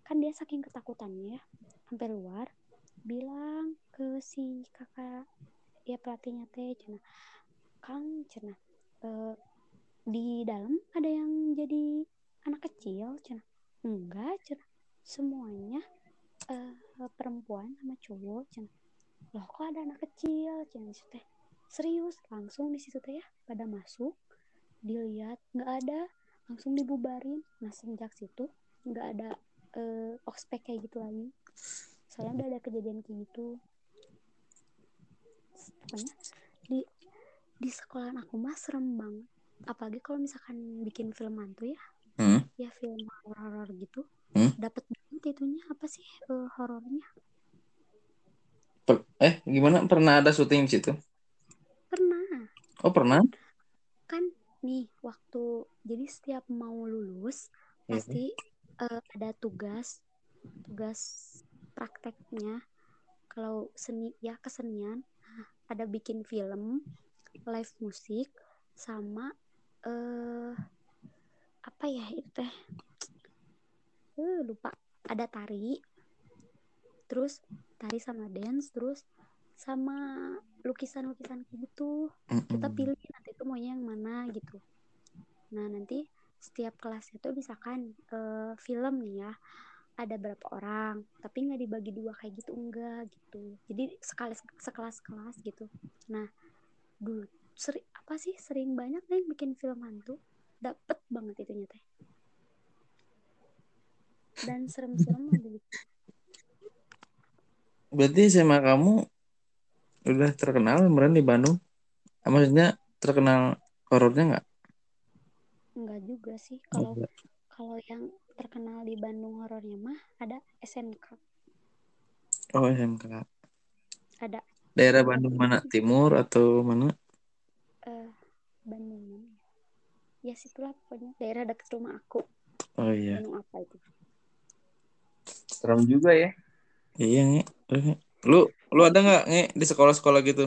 kan dia saking ketakutannya ya sampai luar bilang ke si kakak ya pelatihnya teh cenah kang cenah eh, di dalam ada yang jadi anak kecil cenah enggak cenah semuanya eh, perempuan sama cowok cenah loh kok ada anak kecil situ teh serius langsung di situ teh ya pada masuk dilihat nggak ada langsung dibubarin. Nah sejak situ nggak ada eh, ospek kayak gitu lagi. Soalnya udah ada kejadian kayak gitu. Pokoknya di di sekolahan aku mah serem banget. Apalagi kalau misalkan bikin film hantu ya. Hmm. ya film horor gitu Hmm. dapat banget itunya apa sih eh, horornya Per- eh gimana? Pernah ada syuting di situ? pernah Oh pernah? kan nih waktu jadi setiap mau lulus Iya. pasti eh, ada tugas tugas prakteknya kalau seni ya kesenian ada bikin film live musik sama eh apa ya itu teh Eh, lupa. Ada tari. Terus tari sama dance terus sama lukisan-lukisan gitu. Kita pilih nanti itu maunya yang mana gitu. Nah nanti setiap kelas itu misalkan eh, film nih ya. Ada berapa orang tapi nggak dibagi dua kayak gitu enggak gitu. Jadi sekali sekelas kelas gitu. Nah dulu seri, apa sih sering banyak deh yang bikin film hantu. Dapet banget itunya teh dan serem-serem ada di Berarti SMA kamu udah terkenal kemarin di Bandung? Ah, Maksudnya terkenal horornya nggak? enggak juga sih kalau kalau yang terkenal di Bandung horornya mah ada SMK Oh SMK. ada Daerah Bandung mana? Timur atau mana? eh Bandung mana ya situlah pokoknya daerah dekat rumah aku Oh iya. Bandung apa itu Serem juga ya. Iya nge. Lu lu ada nggak nge di sekolah-sekolah gitu?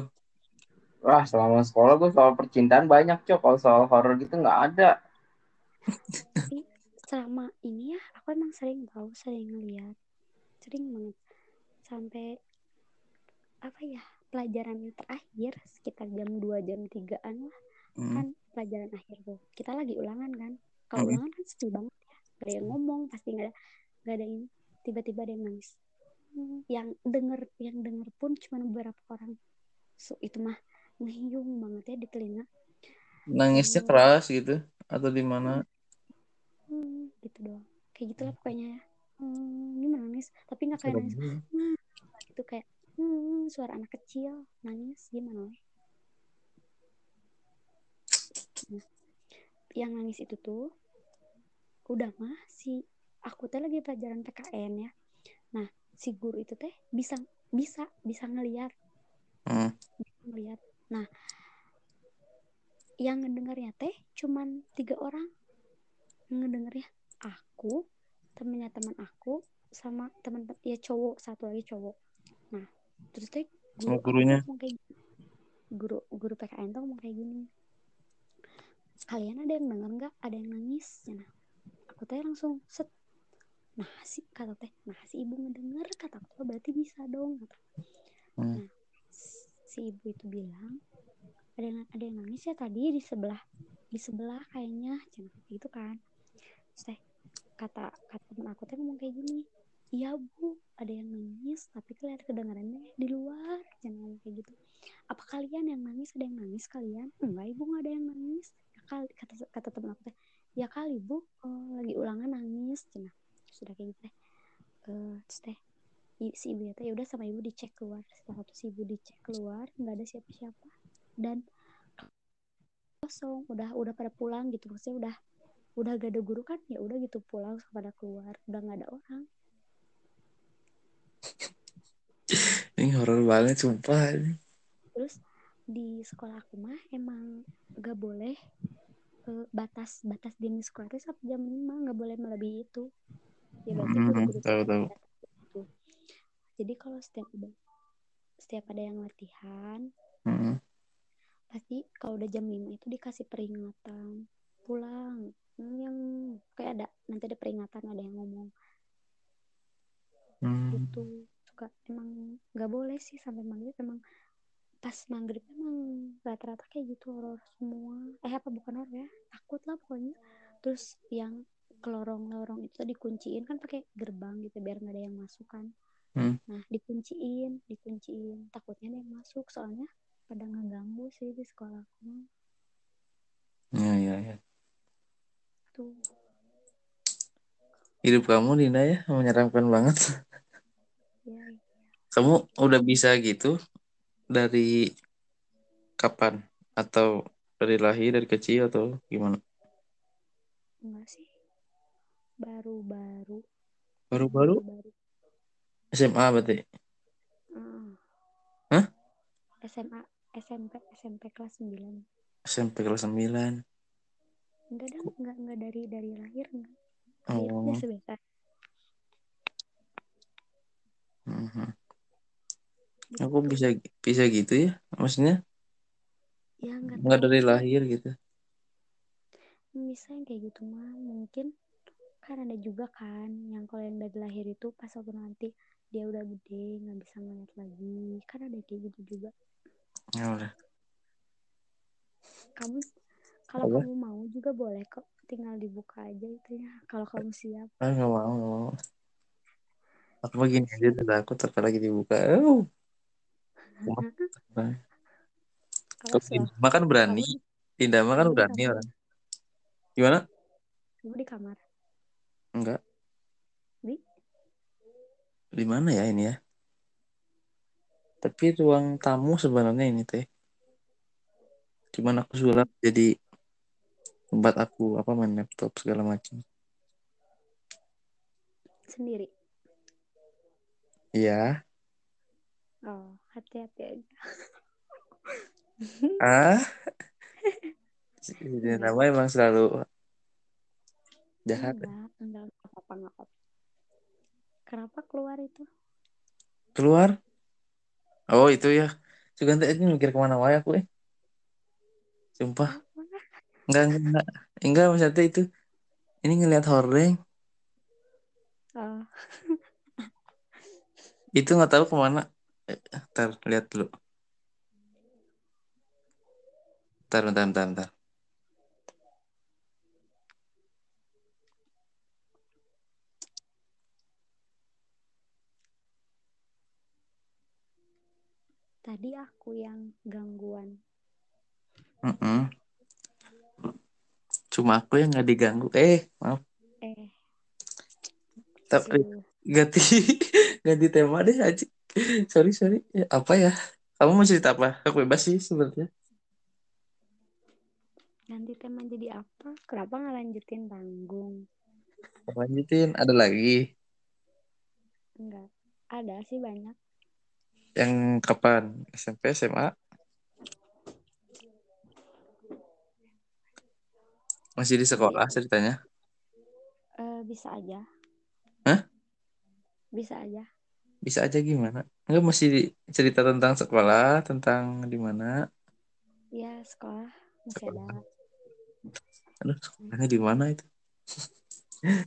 Wah, selama sekolah gue soal percintaan banyak, Cok. Kalau soal horor gitu nggak ada. tapi selama ini ya aku emang sering tahu sering ngeliat sering banget sampai apa ya pelajaran terakhir sekitar jam 2 jam 3an lah Hmm. kan pelajaran akhir tuh kita lagi ulangan kan kalau Hmm. ulangan kan sepi banget ya gak ada yang ngomong pasti nggak ada nggak ada ini tiba-tiba ada yang nangis. Hmm, yang denger yang denger pun cuma beberapa orang. So, itu mah ngehiung banget ya di telinga. Nangisnya Hmm. keras gitu atau di mana? hmm, gitu doang. Kayak gitulah pokoknya ya. Hmm, gimana nangis tapi nggak kayak nangis. hmm, gitu kayak hmm, suara anak kecil nangis gimana? Nah, yang nangis itu tuh udah mah si aku teh lagi pelajaran PKN ya. Nah si guru itu teh bisa bisa bisa ngelihat Hmm. bisa ngelihat nah yang ngedengarnya teh cuman tiga orang. Ngedengarnya aku temennya teman aku sama teman ya cowok satu lagi cowok. Nah terus teh guru aku gurunya? kayak guru guru PKN tuh ngomong kayak gini. Kalian ada yang denger nggak? Ada yang nangis? Nah aku teh langsung set nah si kata teh. Nah si ibu ngedenger kata aku berarti bisa dong kata Hmm. nah si ibu itu bilang ada yang ada yang nangis ya tadi di sebelah di sebelah kayaknya cina gitu kan. Teh kata kata temen aku teh ngomong kayak gini iya bu ada yang nangis tapi kelihatan kedengarannya di luar. Jangan ngomong kayak gitu. Apa kalian yang nangis? Ada yang nangis kalian? Enggak ibu nggak ada yang nangis. Ya kali kata kata temen aku teh ya kali bu oh, lagi ulangan nangis. Cina sudah kayak gitu Eh, terus teh si ibu ya teh udah sama ibu dicek keluar. Setelah itu si ibu dicek keluar nggak ada siapa-siapa. Dan kosong udah udah pada pulang gitu. Maksudnya udah udah gak ada guru kan? Ya udah gitu pulang pada keluar. Udah nggak ada orang. Ini horor banget sumpah. terus di sekolah aku mah emang gak boleh eh, batas batas di sekolah itu sampai jam. 5 nggak boleh melebihi itu ya berarti Hmm, tahu tahu. gitu. jadi kalau setiap ada setiap ada yang latihan Hmm. pasti kalau udah jam 5 itu dikasih peringatan pulang Hmm, yang kayak ada nanti ada peringatan ada yang ngomong Hmm. gitu suka emang nggak boleh sih sampai maghrib emang pas maghrib emang rata-rata kayak gitu horor semua eh apa bukan horor ya takut lah pokoknya terus yang ke lorong-lorong itu dikunciin kan pakai gerbang gitu biar nggak ada yang masuk kan Hmm. nah dikunciin dikunciin takutnya ada yang masuk soalnya pada ngeganggu sih di sekolahku Ya ya ya. tuh Hidup kamu Dinda ya menyeramkan banget. ya Kamu udah bisa gitu dari kapan? Atau dari lahir dari kecil atau gimana? enggak sih baru-baru Baru-baru baru SMA berarti. Ah. Hah? SMA SMP SMP kelas 9 SMP kelas 9. enggak dong enggak enggak dari dari lahir enggak Oh. biasa biasa Mhm. gitu. Aku bisa bisa gitu ya. Maksudnya ya enggak nggak tahu dari lahir gitu. bisa yang kayak gitu mah mungkin kan ada juga kan yang kalau yang dari lahir itu pas waktu nanti dia udah gede nggak bisa ngeliat lagi kan ada kayak gitu juga Ya udah. kamu kalau Apa? kamu mau juga boleh kok tinggal dibuka aja itu ya kalau kamu siap Ah nggak mau nggak mau. Aku begini aja udah takut tapi lagi dibuka. Oh. Kalau mah kan berani. mah kan berani kamar orang. Gimana? kamu di kamar Enggak. di? Di mana ya ini ya? Tapi ruang tamu sebenarnya ini teh. Cuman aku sulap jadi tempat aku apa main laptop segala macam. Sendiri? Iya. Oh hati-hati aja. Ah? Enggak. nama emang selalu jahat. Enggak enggak apa-apa enggak apa-apa. Kenapa keluar itu? Keluar? Oh itu ya. Juga nanti aja mikir ke mana wae aku eh. Sumpah. Enggak enggak enggak maksudnya itu. Ini ngelihat hordeng oh. Itu nggak tahu ke mana. Eh, ntar lihat dulu. Ntar ntar ntar ntar tadi aku yang gangguan. Mm-mm. cuma aku yang nggak diganggu. Eh maaf. Eh. Tapi Su- ganti ganti tema deh aja. Sorry sorry. Ya, apa ya? Kamu mau cerita apa? Aku bebas sih sebenarnya. Nanti tema jadi apa? Kenapa nggak lanjutin tanggung? Lanjutin ada lagi? Enggak ada sih banyak yang kapan? SMP SMA masih di sekolah ceritanya? Eh, bisa aja. Hah? bisa aja. Bisa aja gimana? Enggak masih cerita tentang sekolah tentang di mana? Ya sekolah. Masih ada. Aduh sekolahnya di mana itu?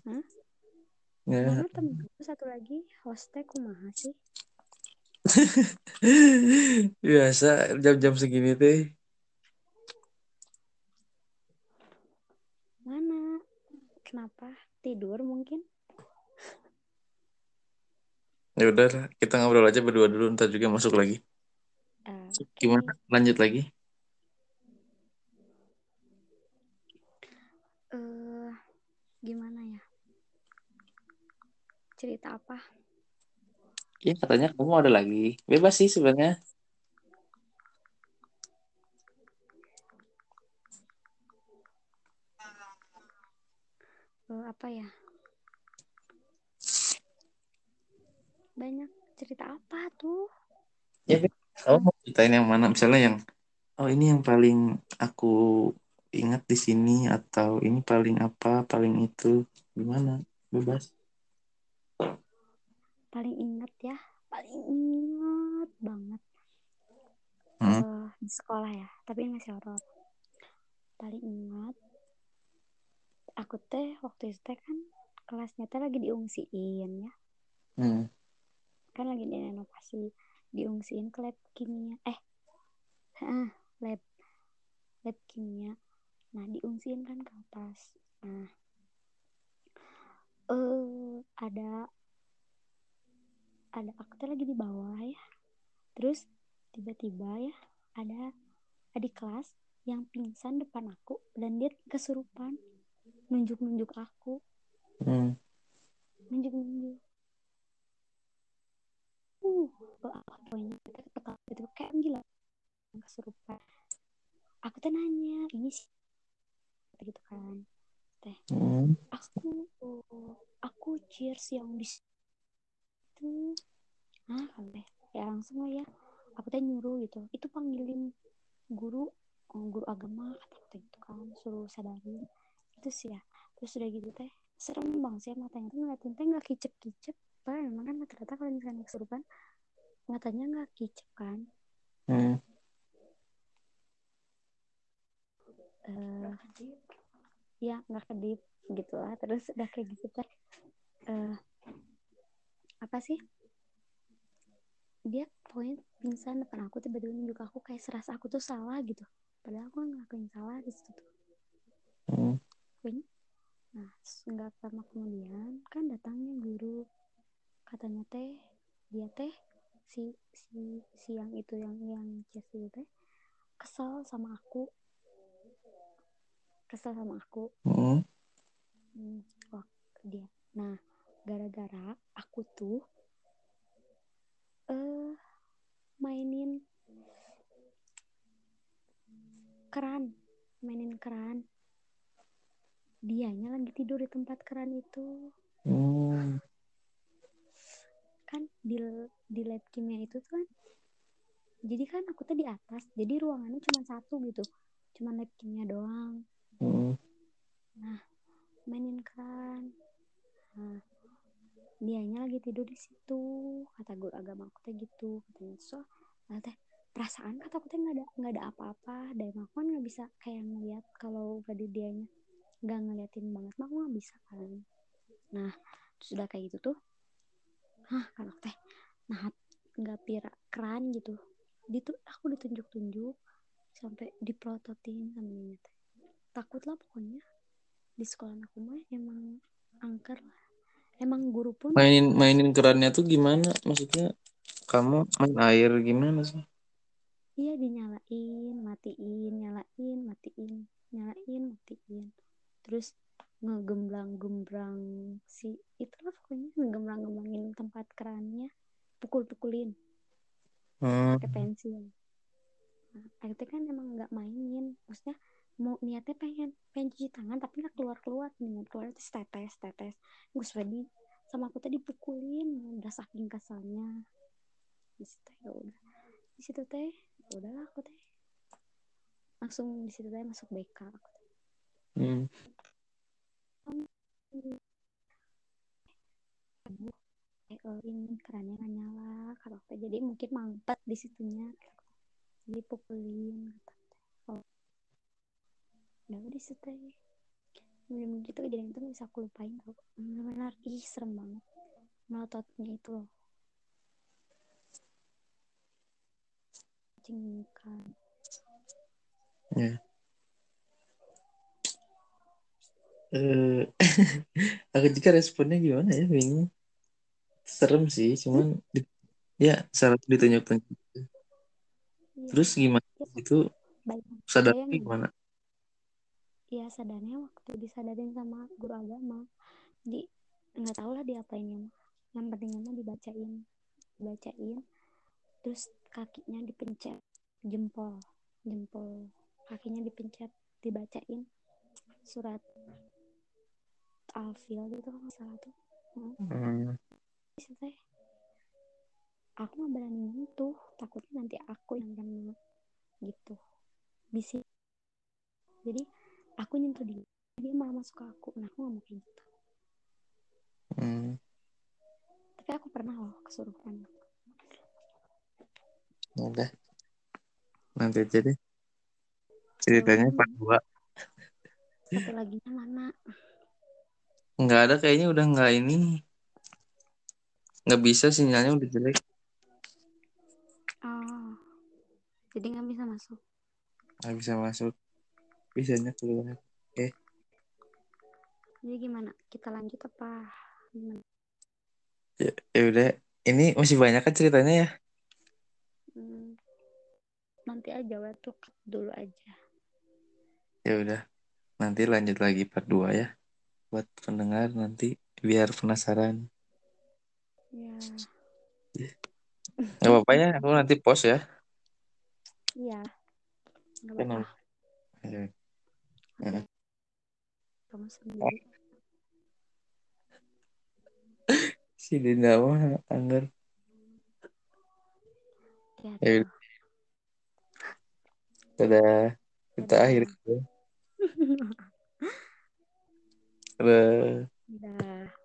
Hah? Ya. mana temenku satu lagi? Hostnya kumaha sih biasa jam-jam segini teh. Mana? Kenapa? Tidur mungkin? Ya udah kita ngobrol aja berdua dulu ntar juga masuk lagi. Gimana? Lanjut lagi. Eh gimana ya? Cerita apa ya katanya kamu ada lagi. Bebas sih sebenarnya. Eh, apa ya? Banyak cerita apa tuh? Ya kamu mau ceritain yang mana? Misalnya yang oh ini yang paling aku ingat di sini atau ini paling apa paling itu. Gimana? Bebas paling inget ya paling inget banget. Hmm. Eh, di sekolah ya tapi ini masih horor. Paling ingat aku teh waktu itu teh kan kelasnya teh lagi diungsiin ya. Hmm. kan lagi di inovasi diungsiin ke lab kimia. Eh ah, lab lab kimia. Nah diungsiin kan ke atas. Nah eh ada ada aku tuh lagi di bawah ya. Terus tiba-tiba ya ada adik kelas yang pingsan depan aku dan dia kesurupan nunjuk-nunjuk aku. Hmm. nunjuk-nunjuk. Uh pokoknya ketawa gitu kayak gila. Kesurupan. Aku tuh nanya ini sih gitu kan. Hmm. aku aku cheers yang di situ ah kan teh ya langsung lah ya. Aku teh nyuruh gitu. Itu panggilin guru oh, guru agama teh gitu kan. Suruh sadarin. Itu sih ya. Terus udah gitu teh serem bang sih matanya tuh ngeliatin teh nggak kicep kicep pak emang kan rata-rata kalau misalkan kesurupan matanya nggak kicep kan. Hmm. eh ya nggak kedip gitu lah. Terus udah kayak gitu teh eh apa sih dia pokoknya pingsan depan aku tiba-tiba nunjuk aku kayak serasa aku tuh salah gitu padahal aku nggak ngelakuin salah di situ tuh Hmm. nah nggak lama kemudian kan datangnya guru katanya teh dia teh si si si yang itu yang yang itu teh kesel sama aku kesel sama aku Hmm. Hmm, wah dia. Nah, gara-gara aku tuh eh mainin keran mainin keran dianya lagi tidur di tempat keran itu Hmm. kan di di lab kimia itu tuh kan jadi kan aku tuh di atas jadi ruangannya cuma satu gitu cuma lab kimia doang Hmm. mainin keran nah dianya lagi tidur di situ. Kata guru agama aku teh gitu. Katanya so nah, teh perasaan kata aku teh nggak ada nggak ada apa-apa. Dan aku kan nggak bisa kayak ngeliat kalau tadi dianya. Nggak ngeliatin banget mah aku nggak bisa kan. Nah terus udah kayak gitu tuh hah kan aku teh nah nggak pira keran gitu. Di tuh aku ditunjuk-tunjuk sampai diprototin sama nyonya teh. Takut lah pokoknya di sekolah aku mah emang angker lah emang guru pun Mainin mainin kerannya tuh gimana? Maksudnya kamu main air gimana sih? iya dinyalain matiin nyalain matiin nyalain matiin terus ngegemblang-gembrang si itulah pokoknya ngegemblang-gemblangin tempat kerannya pukul-pukulin Hmm. pakai pensil nah, akhirnya kan emang nggak mainin maksudnya mau niatnya pengen pengen cuci tangan tapi nggak keluar keluar nih keluar terus tetes tetes gue Freddy sama aku tadi pukulin udah saking kesalnya di situ ya udah di situ teh ya udahlah aku teh langsung di situ teh masuk BK aku teh. Hmm. eh, eh, ini kerannya nggak nyala teh. jadi mungkin mampet di situnya jadi pukulin kata aku teh. oh. Udah di situ teh bener-bener gitu kejadian itu bisa aku lupain tau benar-benar ih serem banget melototnya itu loh cingkan Ya. Eh, aku juga responnya gimana ya bingung. Serem sih, cuman di- ya salah satu ditunjuk-tunjuk. Iya. Terus gimana Ya, itu bayangin gimana? Ya sadarnya waktu disadarin sama guru agama. Di nggak tahu lah diapainnya mah. Yang pentingnya mah dibacain dibacain. Terus kakinya dipencet jempol jempol kakinya dipencet dibacain surat alfil gitu kalau salah tuh. Hmm. Aku nggak berani nyentuh takutnya nanti aku yang kena gitu. Bisa. Jadi aku nyentuh dia dia malah masuk ke aku nah aku nggak mau kayak gitu Hmm. tapi aku pernah loh kesurupan Udah, nanti aja deh. Ceritanya ini part 2. satu lagi mana Nggak ada kayaknya udah nggak ini. Nggak bisa sinyalnya udah jelek. oh jadi nggak bisa masuk Nggak bisa masuk. Bisanya keluar. jadi gimana kita lanjut apa gimana Ya, ya udah. Ini masih banyak kan ceritanya ya? Hmm, nanti aja waktu cut dulu aja Ya udah. Nanti lanjut lagi part 2 ya. Buat pendengar nanti biar penasaran. ya Nggak apa-apa ya, aku nanti post ya. iya nggak Kan apa-apa Ya. Oke. kamu sendiri Si Dinda mah anggar. ya Ya Dadah. Kita Dadah. akhir. Dadah. Dadah.